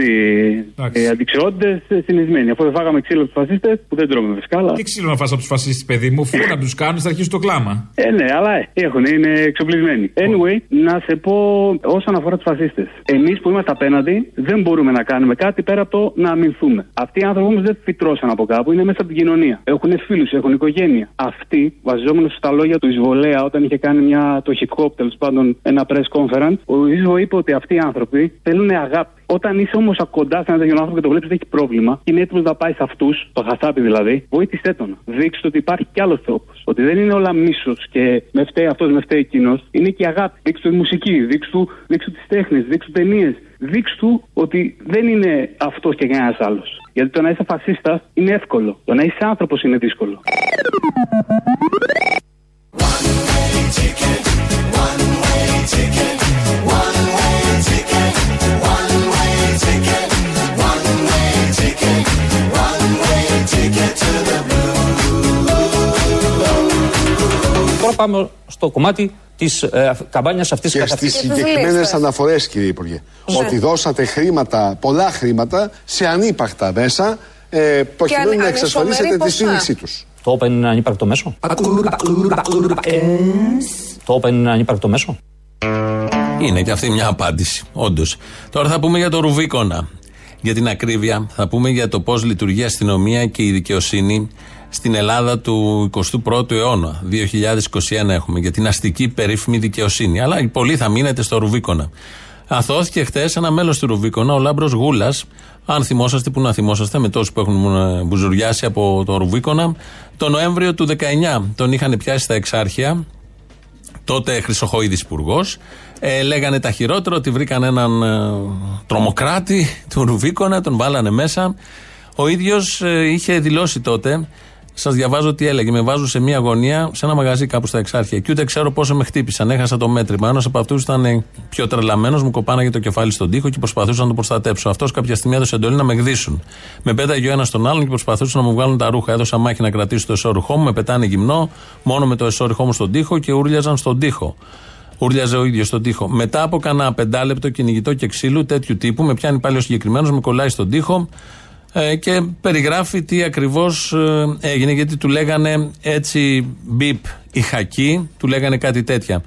Ε, Αντιξιότητε συνηθισμένοι. Αφού δεν φάγαμε ξύλο από του φασίστες, που δεν τρώμε φυσικά. Αλλά... Τι ξύλο να φά από τους φασίστες, παιδί μου, φού να τους κάνουν, θα αρχίσει το κλάμα. Ε, ναι, αλλά έχουν, είναι εξοπλισμένοι. Anyway, να σε πω όσον αφορά τους φασίστες. Εμείς που είμαστε απέναντι δεν μπορούμε να κάνουμε κάτι πέρα από το να αμυνθούμε. Αυτοί οι άνθρωποι όμως δεν φυτρώσαν από κάπου, είναι μέσα από την κοινωνία. Έχουν φίλους, έχουν οικογένεια. Αυτοί βασιζόμενο στα λόγια του Ισβολέα όταν είχε κάνει μια, το hip hop τέλος πάντων ένα press conference, ο Ισβο είπε ότι αυτοί οι άνθρωποι θέλουν αγάπη. Όταν είσαι όμως κοντά σε έναν τέτοιο άνθρωπο και το βλέπεις ότι έχει πρόβλημα και είναι έτοιμος να πάει σε αυτούς, το χασάπι δηλαδή, βοήθησέ τον. Δείξτε ότι υπάρχει κι άλλος τρόπος. Ότι δεν είναι όλα μίσος και με φταίει αυτός, με φταίει εκείνος. Είναι και η αγάπη. Δείξτε τη μουσική, δείξτε του τις τέχνες, δείξτε ταινίες. Δείξτε του ότι δεν είναι αυτός και κανένας άλλος. Γιατί το να είσαι φασίστας είναι εύκολο. Το να είσαι άνθρωπος είναι δύσκολο. Τώρα πάμε στο κομμάτι της ε, καμπάνιας αυτής τη Και στι συγκεκριμένες αναφορές, κύριε Υπουργέ. Ναι. Ότι δώσατε χρήματα, πολλά χρήματα, σε ανύπαρκτα μέσα, ε, προκειμένου να εξασφαλίσετε τη στήριξή τους. Το Open είναι ανύπαρκτο μέσο; Το Open είναι ανύπαρκτο μέσο; Είναι και αυτή μια απάντηση, όντως. Τώρα θα πούμε για το Ρουβίκονα. Για την ακρίβεια, θα πούμε για το πώς λειτουργεί η αστυνομία και η δικαιοσύνη στην Ελλάδα του 21ου αιώνα. 2021 έχουμε για την αστική περίφημη δικαιοσύνη. Αλλά πολλοί θα μείνετε στο Ρουβίκονα. Αθώθηκε χθες ένα μέλος του Ρουβίκονα, ο Λάμπρος Γούλας. Αν θυμόσαστε, που να θυμόσαστε, με τόσους που έχουν ε, μπουζουριάσει από το Ρουβίκονα. Το Νοέμβριο του 19 τον είχαν πιάσει στα εξάρχεια. Τότε Χρυσοχοίδης Υπουργός. Ε, λέγανε τα χειρότερα ότι βρήκαν έναν ε, τρομοκράτη του Ρουβίκονα, τον βάλανε μέσα. Ο ίδιος ε, είχε δηλώσει τότε Σας διαβάζω τι έλεγε. Με βάζουν σε μια γωνία, σε ένα μαγαζί κάπου στα Εξάρχεια. Και ούτε ξέρω πόσο με χτύπησαν. Έχασα το μέτρημα. Ένας από αυτούς ήταν πιο τρελαμένος, μου κοπάναγε το κεφάλι στον τοίχο και προσπαθούσα να το προστατέψω. Αυτός κάποια στιγμή έδωσε εντολή να με γδίσουν. Με πέταγε ο ένας τον άλλον και προσπαθούσαν να μου βγάλουν τα ρούχα. Έδωσα μάχη να κρατήσω το εσώρουχό μου, με πετάνε γυμνό, μόνο με το εσώρουχό μου στον τοίχο και ούρλιαζαν στον τοίχο. Ούρλιαζε ο ίδιος στον τοίχο. Μετά από κανένα πεντάλεπτο κυνηγητό και ξύλου τέτοιου τύπου, με πιάνει πάλι ο συγκεκριμένος, με κολλάει στον τοίχο, ε, και περιγράφει τι ακριβώς ε, έγινε. Γιατί του λέγανε έτσι μπιπ η χακή, του λέγανε κάτι τέτοια.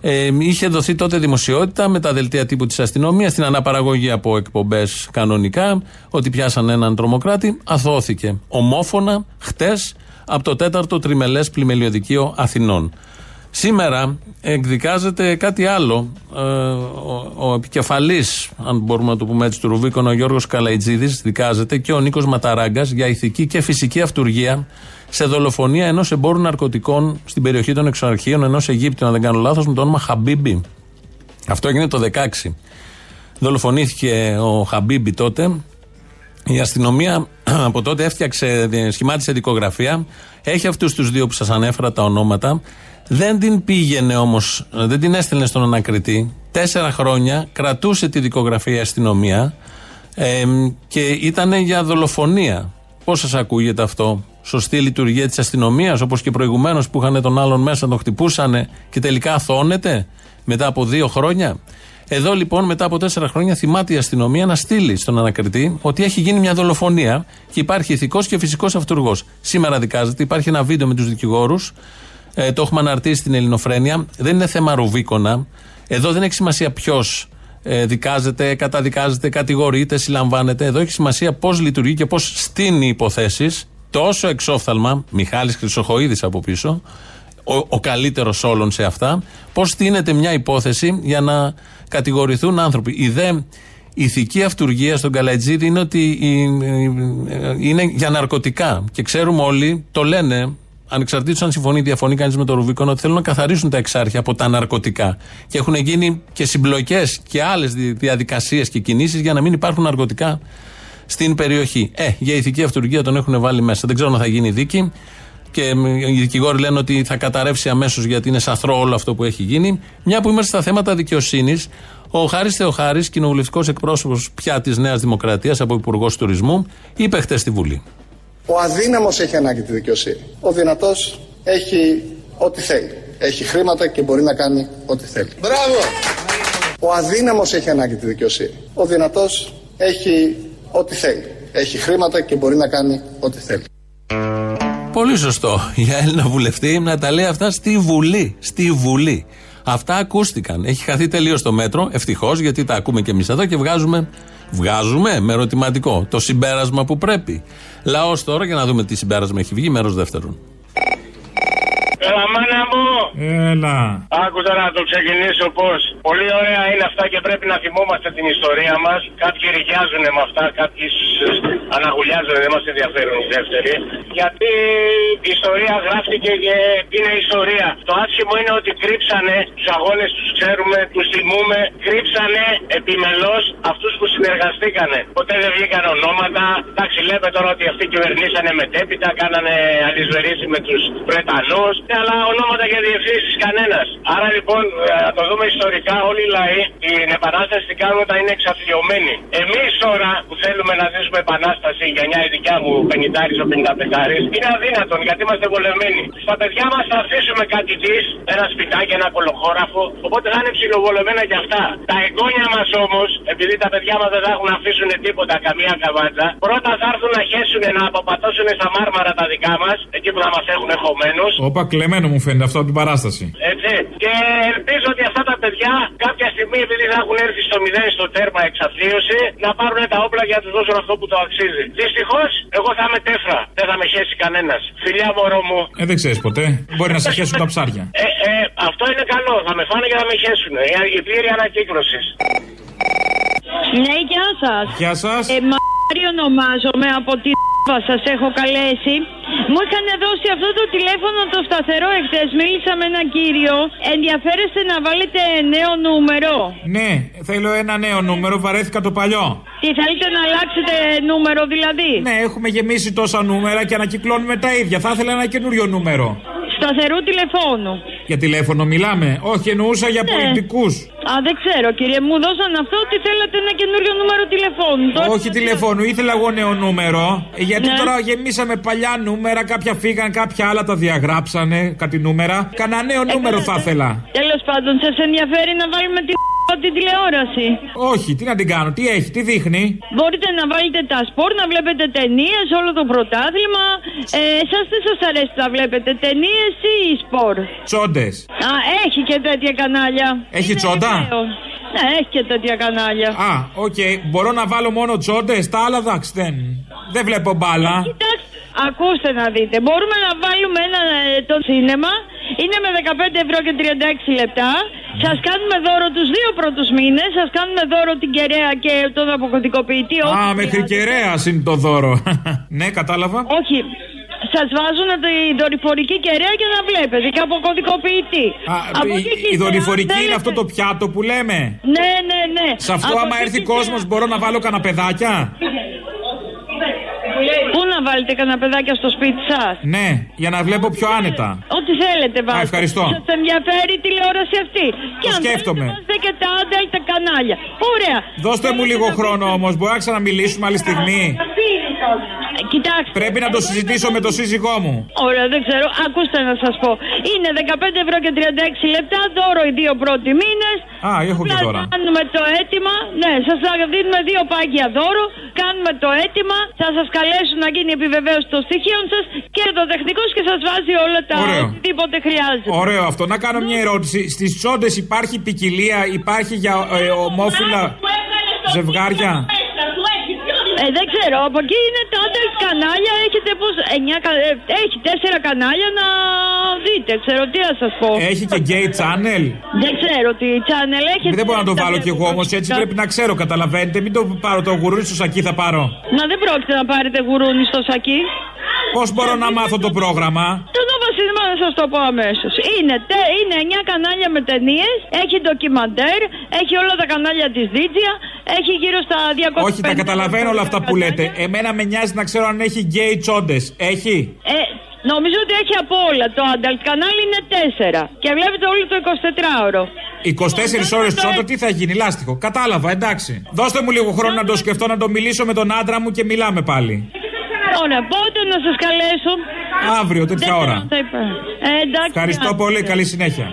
Ε, είχε δοθεί τότε δημοσιότητα με τα δελτία τύπου της αστυνομίας, στην αναπαραγωγή από εκπομπές κανονικά, ότι πιάσαν έναν τρομοκράτη. Αθώθηκε ομόφωνα χτες από το τέταρτο τριμελές πλημελιωδικείο Αθηνών. Σήμερα εκδικάζεται κάτι άλλο. Ε, ο, ο επικεφαλής, αν μπορούμε να το πούμε έτσι, του Ρουβίκον, ο Γιώργος Καλαϊτζίδης, δικάζεται και ο Νίκος Ματαράγκας για ηθική και φυσική αυτουργία σε δολοφονία ενός εμπόρου ναρκωτικών στην περιοχή των εξαρχείων ενός Αιγύπτιου, αν δεν κάνω λάθος, με το όνομα Χαμπίμπι. Αυτό έγινε το 16. Δολοφονήθηκε ο Χαμπίμπι τότε. Η αστυνομία από τότε έφτιαξε, σχημάτισε δικογραφία. Έχει αυτούς τους δύο που σας ανέφερα τα ονόματα. Δεν την πήγαινε όμως, δεν την έστελνε στον ανακριτή. Τέσσερα χρόνια κρατούσε τη δικογραφία η αστυνομία και ήταν για δολοφονία. Πώς σας ακούγεται αυτό, Σωστή λειτουργία της αστυνομίας, όπως και προηγουμένως που είχαν τον άλλον μέσα, τον χτυπούσανε και τελικά αθώνεται μετά από δύο χρόνια; Εδώ λοιπόν μετά από τέσσερα χρόνια θυμάται η αστυνομία να στείλει στον ανακριτή ότι έχει γίνει μια δολοφονία και υπάρχει ηθικός και φυσικός αυτούργος. Σήμερα δικάζεται, υπάρχει ένα βίντεο με τους δικηγόρους ε, το έχουμε αναρτήσει στην Ελληνοφρένεια. Δεν είναι θέμα ρουβίκονα. Εδώ δεν έχει σημασία ποιος ε, δικάζεται, καταδικάζεται, κατηγορείται, συλλαμβάνεται. Εδώ έχει σημασία πώς λειτουργεί και πώς στείνει υποθέσεις. Τόσο εξόφθαλμα, Μιχάλης Χρυσοχοίδης από πίσω, ο, ο καλύτερος όλων σε αυτά, πώς στείνεται μια υπόθεση για να κατηγορηθούν άνθρωποι. Η δε ηθική αυτουργία στον Καλατζίδη είναι ότι είναι για ναρκωτικά. Και ξέρουμε όλοι, το λένε ανεξαρτήτως αν συμφωνεί ή διαφωνεί κανείς με το Ρουβίκον, ότι θέλουν να καθαρίσουν τα εξάρχεια από τα ναρκωτικά. Και έχουν γίνει και συμπλοκές και άλλες διαδικασίες και κινήσεις για να μην υπάρχουν ναρκωτικά στην περιοχή. Ε, για ηθική αυτουργία τον έχουν βάλει μέσα. Δεν ξέρω αν θα γίνει δίκη. Και οι δικηγόροι λένε ότι θα καταρρεύσει αμέσως γιατί είναι σαθρό όλο αυτό που έχει γίνει. Μια που είμαστε στα θέματα δικαιοσύνης, ο Χάρης Θεοχάρης, κοινοβουλευτικός εκπρόσωπος πια της Νέας Δημοκρατίας από Υπουργός Τουρισμού, είπε χτες στη Βουλή. Ο αδύναμος έχει ανάγκη τη δικαιοσύνη. Ο δυνατός έχει ό,τι θέλει. Έχει χρήματα και μπορεί να κάνει ό,τι θέλει. Μπράβο! Ο αδύναμος έχει ανάγκη τη δικαιοσύνη. Ο δυνατός έχει ό,τι θέλει. Έχει χρήματα και μπορεί να κάνει ό,τι θέλει. Πολύ σωστό για Έλληνα βουλευτή να τα λέει αυτά στη Βουλή. Στη Βουλή. Αυτά ακούστηκαν. Έχει χαθεί τελείως το μέτρο. Ευτυχώς γιατί τα ακούμε και εμείς εδώ και βγάζουμε. Βγάζουμε με ερωτηματικό το συμπέρασμα που πρέπει. Λαός τώρα για να δούμε τι συμπέρασμα έχει βγει, μέρος δεύτερον. Έλα, μάνα μου! Έλα. Άκουσα να το ξεκινήσω πώς. Πολύ ωραία είναι αυτά και πρέπει να θυμόμαστε την ιστορία μας. Κάποιοι ρηγιάζουν με αυτά, κάποιοι αναγουλιάζουν, δεν μας ενδιαφέρουν οι δεύτεροι. Γιατί η ιστορία γράφτηκε και είναι ιστορία. Το άσχημο είναι ότι κρύψανε τους αγώνες, τους ξέρουμε, τους θυμούμε. Κρύψανε επιμελώς αυτούς που συνεργαστήκανε. Ποτέ δεν βγήκαν ονόματα. Εντάξει, λέμε τώρα ότι αυτοί κυβερνήσανε μετέπειτα, κάνανε αλυσβερίσει με τους Βρετανούς. Αλλά ονόματα και διευθύνσεις κανένας. Άρα λοιπόν, να το δούμε ιστορικά, όλοι οι λαοί την επανάσταση την κάνουν όταν είναι εξαθλειωμένοι. Εμείς τώρα που θέλουμε να ζήσουμε επανάσταση, η γενιά η δικιά μου, 50 ο 55 είναι αδύνατον γιατί είμαστε βολεμένοι. Στα παιδιά μας θα αφήσουμε κάτι της, ένα σπιτάκι, ένα κολοχώραφο, οπότε θα είναι ψιλοβολεμένα κι αυτά. Τα εγγόνια μας όμως, επειδή τα παιδιά μας δεν θα έχουν να αφήσουν τίποτα, καμία καβάτσα, πρώτα θα έρθουν να χέσουν να αποπατώσουν στα μάρμαρα τα δικά μας, εκεί που θα μας έχουν εχωμένου. Όπα, κλεμμένο μου φαίνεται αυτό από την παράσταση. Έτσι. Και ελπίζω ότι αυτά τα παιδιά κάποια στιγμή, επειδή θα έχουν έρθει στο μηδέν στο τέρμα εξαθλίωση, να πάρουν τα όπλα για να τους δώσουν αυτό που το αξίζει. Δυστυχώς, εγώ θα είμαι τέφρα. Δεν θα με χέσει κανένας. Φιλιά, μωρό μου. Ε, δεν ξέρεις ποτέ. Μπορεί να σε χέσουν τα ψάρια. Ε, ε, αυτό είναι καλό. Θα με φάνε και θα με χέσουν. Η πλήρη ανακύκλωσης. Ναι, γεια σας. Γεια σας. Ε, Μάρι ονομάζομαι από τη σας έχω καλέσει. Μου είχαν δώσει αυτό το τηλέφωνο το σταθερό εχθές. Μίλησα με έναν κύριο. Ενδιαφέρεστε να βάλετε νέο νούμερο; Ναι, θέλω ένα νέο νούμερο. Βαρέθηκα το παλιό. Τι θέλετε να αλλάξετε νούμερο δηλαδή; Ναι, έχουμε γεμίσει τόσα νούμερα και ανακυκλώνουμε τα ίδια. Θα ήθελα ένα καινούριο νούμερο. Σταθερού τηλεφώνου. Για τηλέφωνο μιλάμε. Όχι, εννοούσα για Ναι. πολιτικούς. Α, δεν ξέρω κύριε. Μου δώσαν αυτό ότι θέλατε ένα καινούριο νούμερο τηλεφώνου. Τώρα- Όχι τηλεφώνου, ήθελα εγώ νέο νούμερο. Ε, Γιατί Ναι. τώρα γεμίσαμε παλιά νούμερα, κάποια φύγαν, κάποια άλλα τα διαγράψανε, κάτι νούμερα. Κανένα νέο νούμερο θα ήθελα. Τέλος πάντων, σας ενδιαφέρει να βάλουμε την, την τηλεόραση. Όχι, τι να την κάνω, τι έχει, τι δείχνει; Μπορείτε να βάλετε τα σπορ, να βλέπετε ταινίες, όλο το πρωτάθλημα. Ε, Εσάς δεν σας αρέσει να βλέπετε ταινίες ή σπορ; Τσόντες. Α, έχει και τέτοια κανάλια. Έχει Είναι τσόντα; ωραίο. Ναι, έχει και τέτοια κανάλια. Α, οκ. Μπορώ να βάλω μόνο τσόντες, τα άλλα εντάξει δεν. Δεν βλέπω μπάλα. Κοιτάξτε, ακούστε να δείτε. Μπορούμε να βάλουμε ένα ε, το cinema. Είναι με 15 ευρώ και 36 λεπτά. Σας κάνουμε δώρο τους δύο πρώτους μήνες. Σας κάνουμε δώρο την κεραία και τον αποκωδικοποιητή. Α, μέχρι κεραία είναι το δώρο. ναι, κατάλαβα. Όχι. Σας βάζουν τη δορυφορική κεραία και να βλέπετε και αποκωδικοποιητή. Α, Από η, εκεί και η ύστερα δορυφορική είναι θέλετε- αυτό το πιάτο που λέμε; Ναι, ναι, ναι. Σε αυτό, Από άμα εκεί έρθει και κόσμος, μπορώ να βάλω κανένα παιδάκια; Πού να βάλετε κανένα παιδάκια στο σπίτι σας; Ναι, για να βλέπω πιο άνετα. Ό,τι θέλετε βάλτε. ευχαριστώ. Σας ενδιαφέρει η τηλεόραση αυτή; και αν σκέφτομαι. θέλετε βάζετε και τα άντελ τα κανάλια. Ωραία. Δώστε μου λίγο χρόνο όμως, μπορεί να ξαναμιλήσουμε άλλη στιγμή; Ε, Κοιτάξτε. Πρέπει να το συζητήσω με το σύζυγό μου. Ωραία, δεν ξέρω. Ακούστε να σας πω. Είναι 15 ευρώ και 36 λεπτά. Δώρο οι δύο πρώτοι μήνες. Α, έχω και δώρα. Κάνουμε το αίτημα. Ναι, σας δίνουμε δύο πάγια δώρο. Κάνουμε το αίτημα. Θα σας καλέσουν να γίνει επιβεβαίωση των στοιχείων σας και το τεχνικός και σας βάζει όλα τα Ωραίο. οτιδήποτε χρειάζεται. Ωραίο αυτό. Να κάνω μια ερώτηση. Στις τσόντες υπάρχει ποικιλία, υπάρχει για ε, ομόφυλα ζευγάρια; Ε, δεν ξέρω, από εκεί είναι τα άντρε κανάλια. Έχετε πώς, εννιά, κα- ε, έχει τέσσερα κανάλια να δείτε. Ξέρω τι να σας πω. Έχει και gay channel. Δεν ξέρω τι channel έχετε. Δεν μπορώ να το βάλω κι εγώ όμως, έτσι πρέπει να ξέρω, καταλαβαίνετε. Μην το πάρω το γουρούνι στο σακί, θα πάρω. Μα δεν πρόκειται να πάρετε γουρούνι στο σακί. Πώς μπορώ να μάθω το πρόγραμμα; Το να σας το πω αμέσως. Είναι, τε- είναι 9 κανάλια με ταινίες, έχει ντοκιμαντέρ, έχει όλα τα κανάλια της Δίτζια, έχει γύρω στα 200. Όχι, τα καταλαβαίνω όλα αυτά που λέτε. Εμένα με νοιάζει να ξέρω αν έχει γκέι τσόντες. Έχει; Ε, νομίζω ότι έχει από όλα. Το adult κανάλι είναι 4 και βλέπετε όλο το 24ωρο. 24 ώρες τσόντα, τι θα γίνει, λάστιχο. Κατάλαβα, εντάξει. Δώστε μου λίγο χρόνο να το σκεφτώ, να το μιλήσω με τον άντρα μου και μιλάμε πάλι. Ωραία, πότε να σας καλέσω. Αύριο, τέτοια ώρα. Θα είπα. Ε, εντάξει. Ευχαριστώ πολύ, καλή συνέχεια.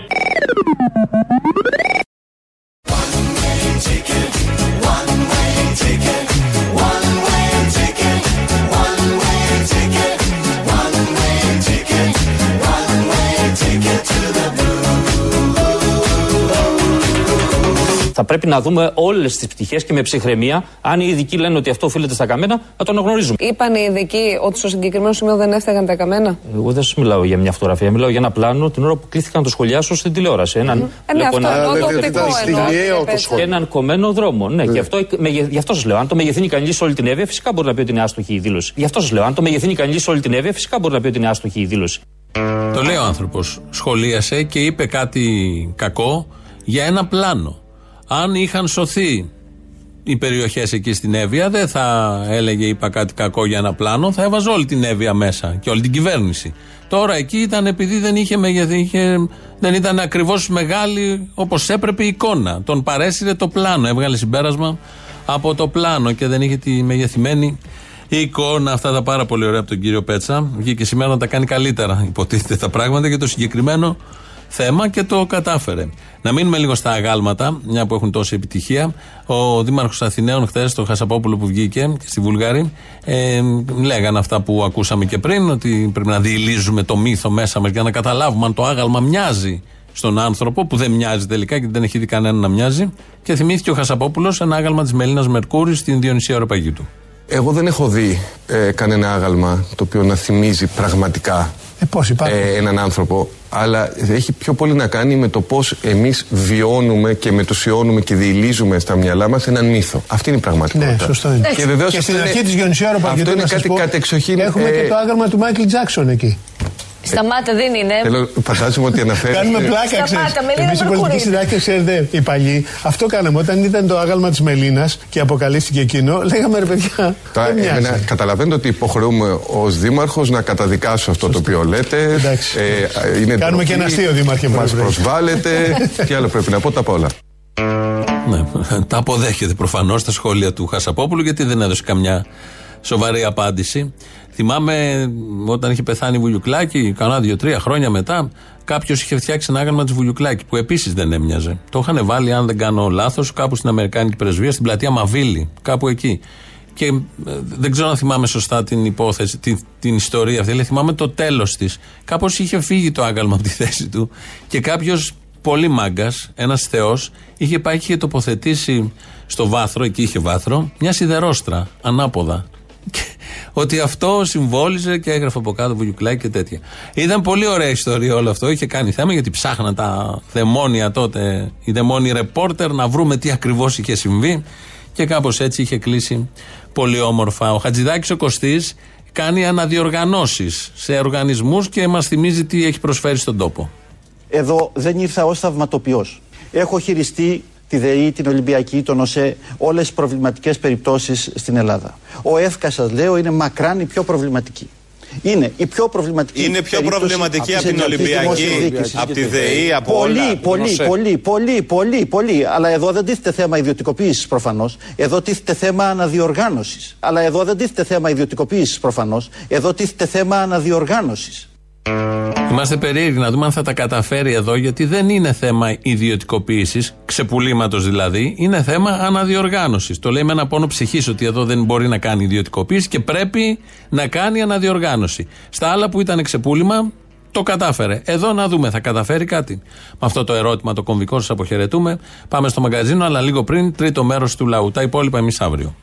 Πρέπει να δούμε όλες τις πτυχές και με ψυχραιμία. Αν οι ειδικοί λένε ότι αυτό οφείλεται στα καμένα, να το αναγνωρίζουμε. Είπαν οι ειδικοί ότι στο συγκεκριμένο σημείο δεν έφταγαν τα καμένα; Εγώ δεν σας μιλάω για μια φωτογραφία, μιλάω για ένα πλάνο την ώρα που κλήθηκα να το σχολιάσω στην τηλεόραση. Έναν, Ε, ναι, αυτό ένα- εννοώ, το δηλαδή, οπτικό ήταν εννοώ, στιγμιαίο δεν το είπε. σχόλιο. και έναν κομμένο δρόμο. Ναι, γι' αυτό, μεγε- γι' αυτό σας λέω. Αν το μεγεθύνει κανείς όλη την έβεια, φυσικά μπορεί να πει ότι είναι άστοχη η δήλωση. Γι' αυτό σας λέω. Αν το μεγεθύνει κανείς όλη την έβεια, φυσικά μπορεί να πει ότι είναι άστοχη η δήλωση. Το λέει ο άνθρωπος. Σχολίασε και είπε κάτι κακό για ένα πλάνο. Αν είχαν σωθεί οι περιοχές εκεί στην Εύβοια, δεν θα έλεγε είπα κάτι κακό για ένα πλάνο, θα έβαζε όλη την Εύβοια μέσα και όλη την κυβέρνηση. Τώρα εκεί ήταν επειδή δεν είχε μεγεθ- είχε- δεν ήταν ακριβώς μεγάλη όπως έπρεπε η εικόνα. Τον παρέσυρε το πλάνο, έβγαλε συμπέρασμα από το πλάνο και δεν είχε τη μεγεθυμένη εικόνα. Αυτά τα πάρα πολύ ωραία από τον κύριο Πέτσα. Βγήκε σήμερα να τα κάνει καλύτερα, υποτίθεται τα πράγματα για το συγκεκριμένο θέμα και το κατάφερε. Να μείνουμε λίγο στα αγάλματα, μια που έχουν τόση επιτυχία. Ο Δήμαρχος Αθηναίων, χθες, το Χασαπόπουλο που βγήκε στη Βουλγαρή, ε, λέγανε αυτά που ακούσαμε και πριν, ότι πρέπει να διηλίζουμε το μύθο μέσα μας για να καταλάβουμε αν το άγαλμα μοιάζει στον άνθρωπο, που δεν μοιάζει τελικά και δεν έχει δει κανένα να μοιάζει. Και θυμήθηκε ο Χασαπόπουλος ένα άγαλμα της Μελίνας Μερκούρης στην Διονυσία Οροπαγίτου. Εγώ δεν έχω δει ε, κανένα άγαλμα το οποίο να θυμίζει πραγματικά ε, έναν άνθρωπο. Αλλά έχει πιο πολύ να κάνει με το πώς εμείς βιώνουμε και μετουσιώνουμε και διηλίζουμε στα μυαλά μας έναν μύθο. Αυτή είναι η πραγματικότητα. Ναι, σωστό είναι. Και, βεβαίως και στην αυτό αρχή είναι- της Γιονυσιάρα Αυτό είναι κάτι κατεξοχήν. Έχουμε ε, και το άγαλμα του Μάικλ Τζάξον εκεί. Σταμάτα, δεν είναι. Θέλω, φαντάζομαι ότι αναφέρει. Κάνουμε πλάκα, ξέρεις. Σταμάτα, Μελίνα Εμείς οι πολιτικοί Μερκούρη. συντάκτες, ξέρετε, οι παλιοί, αυτό κάναμε. Όταν ήταν το άγαλμα της Μελίνας και αποκαλύφθηκε εκείνο, λέγαμε ρε παιδιά, Τα, δεν μοιάζει. εμένα, καταλαβαίνετε ότι υποχρεούμε ως Δήμαρχος να καταδικάσω αυτό το οποίο λέτε. Ε, είναι Κάνουμε και ένα αστείο, Δήμαρχε, Μας πρέπει. προσβάλλετε. Τι άλλο πρέπει να πω, τα πω όλα. Ναι, τα αποδέχεται προφανώς τα σχόλια του Χασαπόπουλου, γιατί δεν έδωσε καμιά σοβαρή απάντηση. Θυμάμαι όταν είχε πεθάνει η Βουλιουκλάκη, κανένα δύο-τρία χρόνια μετά, κάποιος είχε φτιάξει ένα άγαλμα της Βουλιουκλάκη που επίσης δεν έμοιαζε. Το είχαν βάλει, αν δεν κάνω λάθος, κάπου στην Αμερικάνικη πρεσβεία, στην πλατεία Μαβίλη, κάπου εκεί. Και ε, δεν ξέρω αν θυμάμαι σωστά την υπόθεση, την, την ιστορία αυτή, αλλά θυμάμαι το τέλος της. Κάπως είχε φύγει το άγαλμα από τη θέση του και κάποιος πολύ μάγκας, ένας θεός, είχε πάει και είχε τοποθετήσει στο βάθρο, εκεί είχε βάθρο, μια σιδερόστρα ανάποδα. Και ότι αυτό συμβόλιζε και έγραφε από κάτω βουλιουκλάκι και τέτοια. Ήταν πολύ ωραία ιστορία όλο αυτό. Είχε κάνει θέμα γιατί ψάχναν τα δαιμόνια τότε, οι δαιμόνιοι ρεπόρτερ, να βρούμε τι ακριβώς είχε συμβεί. Και κάπως έτσι είχε κλείσει πολύ όμορφα. Ο Χατζηδάκης ο Κωστής κάνει αναδιοργανώσεις σε οργανισμούς και μας θυμίζει τι έχει προσφέρει στον τόπο. Εδώ δεν ήρθα ως θαυματοποιός. Έχω χειριστεί τη ΔΕΗ, την Ολυμπιακή, τον ΟΣΕ, όλες τις προβληματικές περιπτώσεις στην Ελλάδα. Ο ΕΦΚΑ σας λέω είναι μακράν η πιο προβληματική. Είναι η πιο προβληματική. Είναι πιο περίπτωση προβληματική της από την ενεργειακής Ολυμπιακή, δημόσιας διοίκησης. από τη ΔΕΗ, από πολύ, όλα. Πολύ, Γνωσέ. πολύ, πολύ, πολύ, πολύ. Αλλά εδώ δεν τίθεται θέμα ιδιωτικοποίησης προφανώς. Εδώ τίθεται θέμα αναδιοργάνωσης. Αλλά εδώ δεν τίθεται θέμα ιδιωτικοποίησης προφανώς. Εδώ τίθεται θέμα αναδιοργάνωσης. Είμαστε περίεργοι να δούμε αν θα τα καταφέρει εδώ, γιατί δεν είναι θέμα ιδιωτικοποίησης, ξεπουλήματος δηλαδή, είναι θέμα αναδιοργάνωσης. Το λέει με ένα πόνο ψυχής ότι εδώ δεν μπορεί να κάνει ιδιωτικοποίηση και πρέπει να κάνει αναδιοργάνωση. Στα άλλα που ήταν ξεπούλημα, το κατάφερε. Εδώ να δούμε, θα καταφέρει κάτι. Με αυτό το ερώτημα το κομβικό σας αποχαιρετούμε. Πάμε στο μαγκαζίνο, αλλά λίγο πριν, τρίτο μέρος του λαού. Τα υπόλοιπα εμείς αύριο.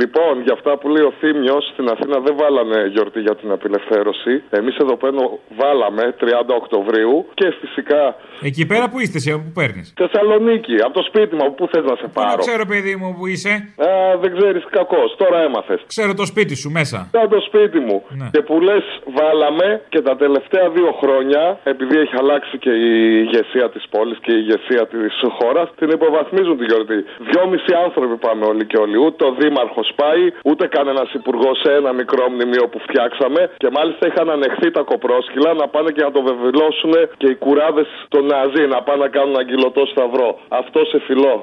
Λοιπόν, για αυτά που λέει ο Θήμιος, στην Αθήνα δεν βάλανε γιορτή για την απελευθέρωση. Εμείς εδώ πέρα βάλαμε 30 Οκτωβρίου και φυσικά. Εκεί πέρα που είστε, εσύ, που παίρνεις; Θεσσαλονίκη, από το σπίτι μου, πού θες να σε πάρω; Δεν ξέρω, παιδί μου, που είσαι. Α, δεν ξέρεις κακός, τώρα έμαθες. Ξέρω το σπίτι σου μέσα. Σαν το σπίτι μου. Ναι. Και που λες, βάλαμε και τα τελευταία δύο χρόνια, επειδή έχει αλλάξει και η ηγεσία της πόλης και η ηγεσία της χώρας, την υποβαθμίζουν τη γιορτή. Δυόμισι άνθρωποι πάμε όλοι και όλοι. Ούτε ο Δήμαρχος πάει, ούτε κανένας υπουργό σε ένα μικρό μνημείο που φτιάξαμε. Και μάλιστα είχαν ανεχθεί τα κοπρόσκυλα να πάνε και να το βεβαιώσουν και οι κουράδες των Ναζί να πάνε να κάνουν αγγυλωτό σταυρό. Αυτό σε φιλό.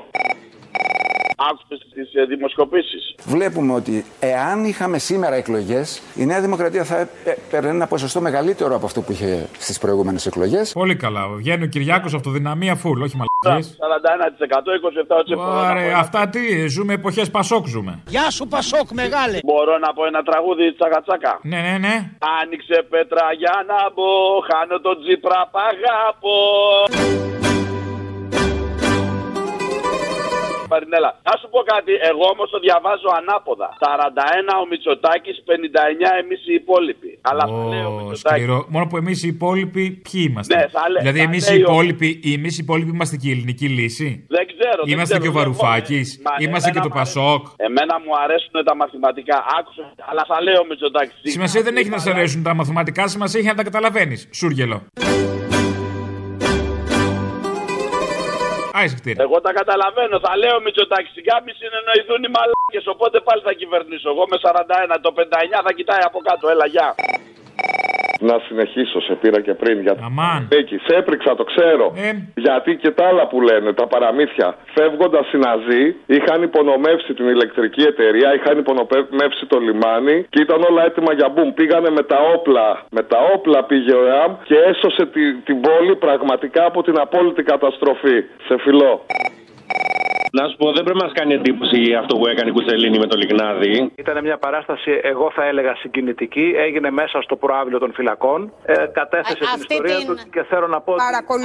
Άκουσες τις δημοσκοπήσεις. Βλέπουμε ότι εάν είχαμε σήμερα εκλογές, η Νέα Δημοκρατία θα έπαιρνε ένα ποσοστό μεγαλύτερο από αυτό που είχε στις προηγούμενες εκλογές. Πολύ καλά. Βγαίνει ο Κυριάκος αυτοδυναμία φουλ, όχι μαλακίε. 41%, 27%. Ωραία, αυτά τι, ζούμε εποχές Πασόκ ζούμε. Γεια σου Πασόκ μεγάλε. Μπορώ να πω ένα τραγούδι τσακατσάκα. Ναι, ναι, ναι. Άνοιξε πέτρα για να μπω, χάνω τον τζίπρα παγάπο. Μαρινέλα. Να σου πω κάτι, εγώ όμως το διαβάζω ανάποδα. 41 ο Μητσοτάκης, 59 εμείς οι υπόλοιποι. Αλλά Ω, λέω ο Μητσοτάκης. σκληρό. Μόνο που εμείς οι υπόλοιποι ποιοι είμαστε; Ναι, θα λέ- δηλαδή θα εμείς οι λέει ο- υπόλοιποι, εμείς οι υπόλοιποι είμαστε και η ελληνική λύση; Δεν ξέρω. δεν Είμαστε ξέρω, και ο δεν Βαρουφάκης. έχω. Μα, Είμαστε και εμένα το μου αρέσει- Πασόκ. Εμένα μου αρέσουν τα μαθηματικά. Άκουσα, αλλά θα λέω ο Μητσοτάκης. Σημασία δεν έχει να σε αρέσουν τα μαθηματικά, σημασία έχει να τα καταλαβαίνεις. Σούργελο. Άισε κτίρι. Εγώ τα καταλαβαίνω. Θα λέω Μητσοτάκη. Σιγά μη συνεννοηθούν οι μαλάκες. Οπότε πάλι θα κυβερνήσω. Εγώ με 41. Το 59 θα κοιτάει από κάτω. Έλα, γεια. Να συνεχίσω, σε πήρα και πριν. Για... Αμάν. Εκεί, σε έπριξα, το ξέρω. Ε. Γιατί και τα άλλα που λένε, τα παραμύθια. Φεύγοντας οι Ναζί, είχαν υπονομεύσει την ηλεκτρική εταιρεία, είχαν υπονομεύσει το λιμάνι και ήταν όλα έτοιμα για μπούμ. Πήγανε με τα όπλα. Με τα όπλα πήγε ο ΕΑΜ και έσωσε τη- την πόλη πραγματικά από την απόλυτη καταστροφή. Σε φιλό. Να σου πω, δεν πρέπει να μας κάνει εντύπωση αυτό που έκανε η Κουτσελίνη με το Λιγνάδι. Ήταν μια παράσταση, εγώ θα έλεγα συγκινητική. Έγινε μέσα στο προάβλιο των φυλακών. Ε, κατέθεσε την αυτή ιστορία την- του και θέλω να πω. ότι-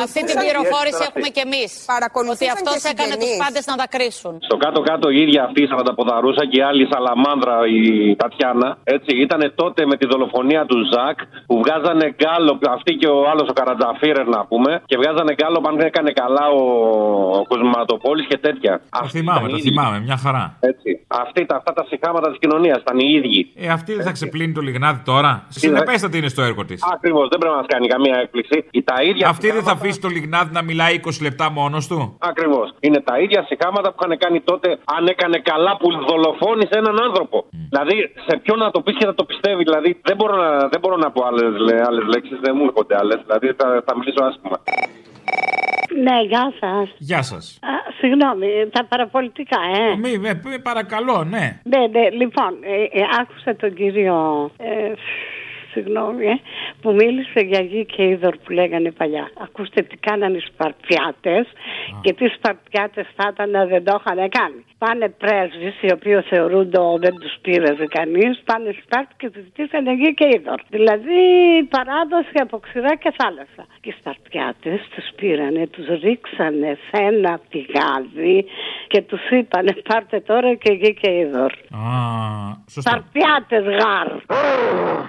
Αυτή την πληροφόρηση Αυτή. έχουμε κι εμείς. Ότι αυτός και έκανε τους συγγενείς. πάντες να δακρύσουν. Στο κάτω-κάτω η ίδια αυτή η Σαρανταποδαρούσα και η άλλη Σαλαμάνδρα, η Τατιάνα, έτσι, ήταν τότε με τη δολοφονία του Ζακ που βγάζανε γκάλο, αυτή και ο άλλος ο Καρατζαφίρερ να πούμε, και βγάζανε γκάλο αν έκανε καλά ο, ο Κοσματοπόλη και τέτοια. Τα θυμάμαι, τα θυμάμαι, μια χαρά. Έτσι. Αυτή, τα, αυτά τα συχάματα της κοινωνίας ήταν οι ίδιοι. Ε, αυτή δεν θα ξεπλύνει το λιγνάδι τώρα. Συνεπέστατη είναι στο έργο της. Ακριβώς, δεν πρέπει να μας κάνει καμία έκπληξη. Η- Τα ίδια Αυτή δεν θα αφήσει το λιγνάδι να μιλάει 20 λεπτά μόνος του. Ακριβώς. Είναι τα ίδια συχάματα που είχαν κάνει τότε αν έκανε καλά που δολοφόνησε έναν άνθρωπο. Δηλαδή, σε ποιον να το πεις και θα το πιστεύει. Δηλαδή, δεν μπορώ να, δεν μπορώ να πω άλλες λέξεις, δεν μου έρχονται άλλες. Δηλαδή, θα, θα μιλήσω άσχημα. Ναι, γεια σας. Γεια σας. Συγγνώμη, τα παραπολιτικά, ε. Μη, με, με παρακαλώ, ναι. Ναι, ναι, λοιπόν, ε, ε, άκουσα τον κύριο. Ε, συγγνώμη, ε, που μίλησε για γη και είδωρ που λέγανε παλιά. Ακούστε τι κάνανε οι Σπαρτιάτες και τι Σπαρτιάτες θα ήταν να δεν το είχαν κάνει. Πάνε πρέσβεις, οι οποίοι θεωρούνται ο- δεν τους πήρε κανείς, πάνε Σπάρτη και τους ζητήσανε γη και είδωρ. Δηλαδή παράδοση από ξηρά και θάλασσα. Και οι Σπαρτιάτε τους πήρανε, τους ρίξανε σε ένα πηγάδι και τους είπανε πάρτε τώρα και γη και είδωρ. Α, σωστά. Σπαρτιάτε γάρ.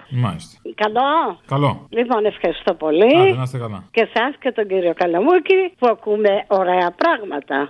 Μάλιστα. Καλό. Καλό. Λοιπόν, ευχαριστώ πολύ. Άντε, να είστε καλά. Και εσά και τον κύριο Καλαμούκη που ακούμε ωραία πράγματα.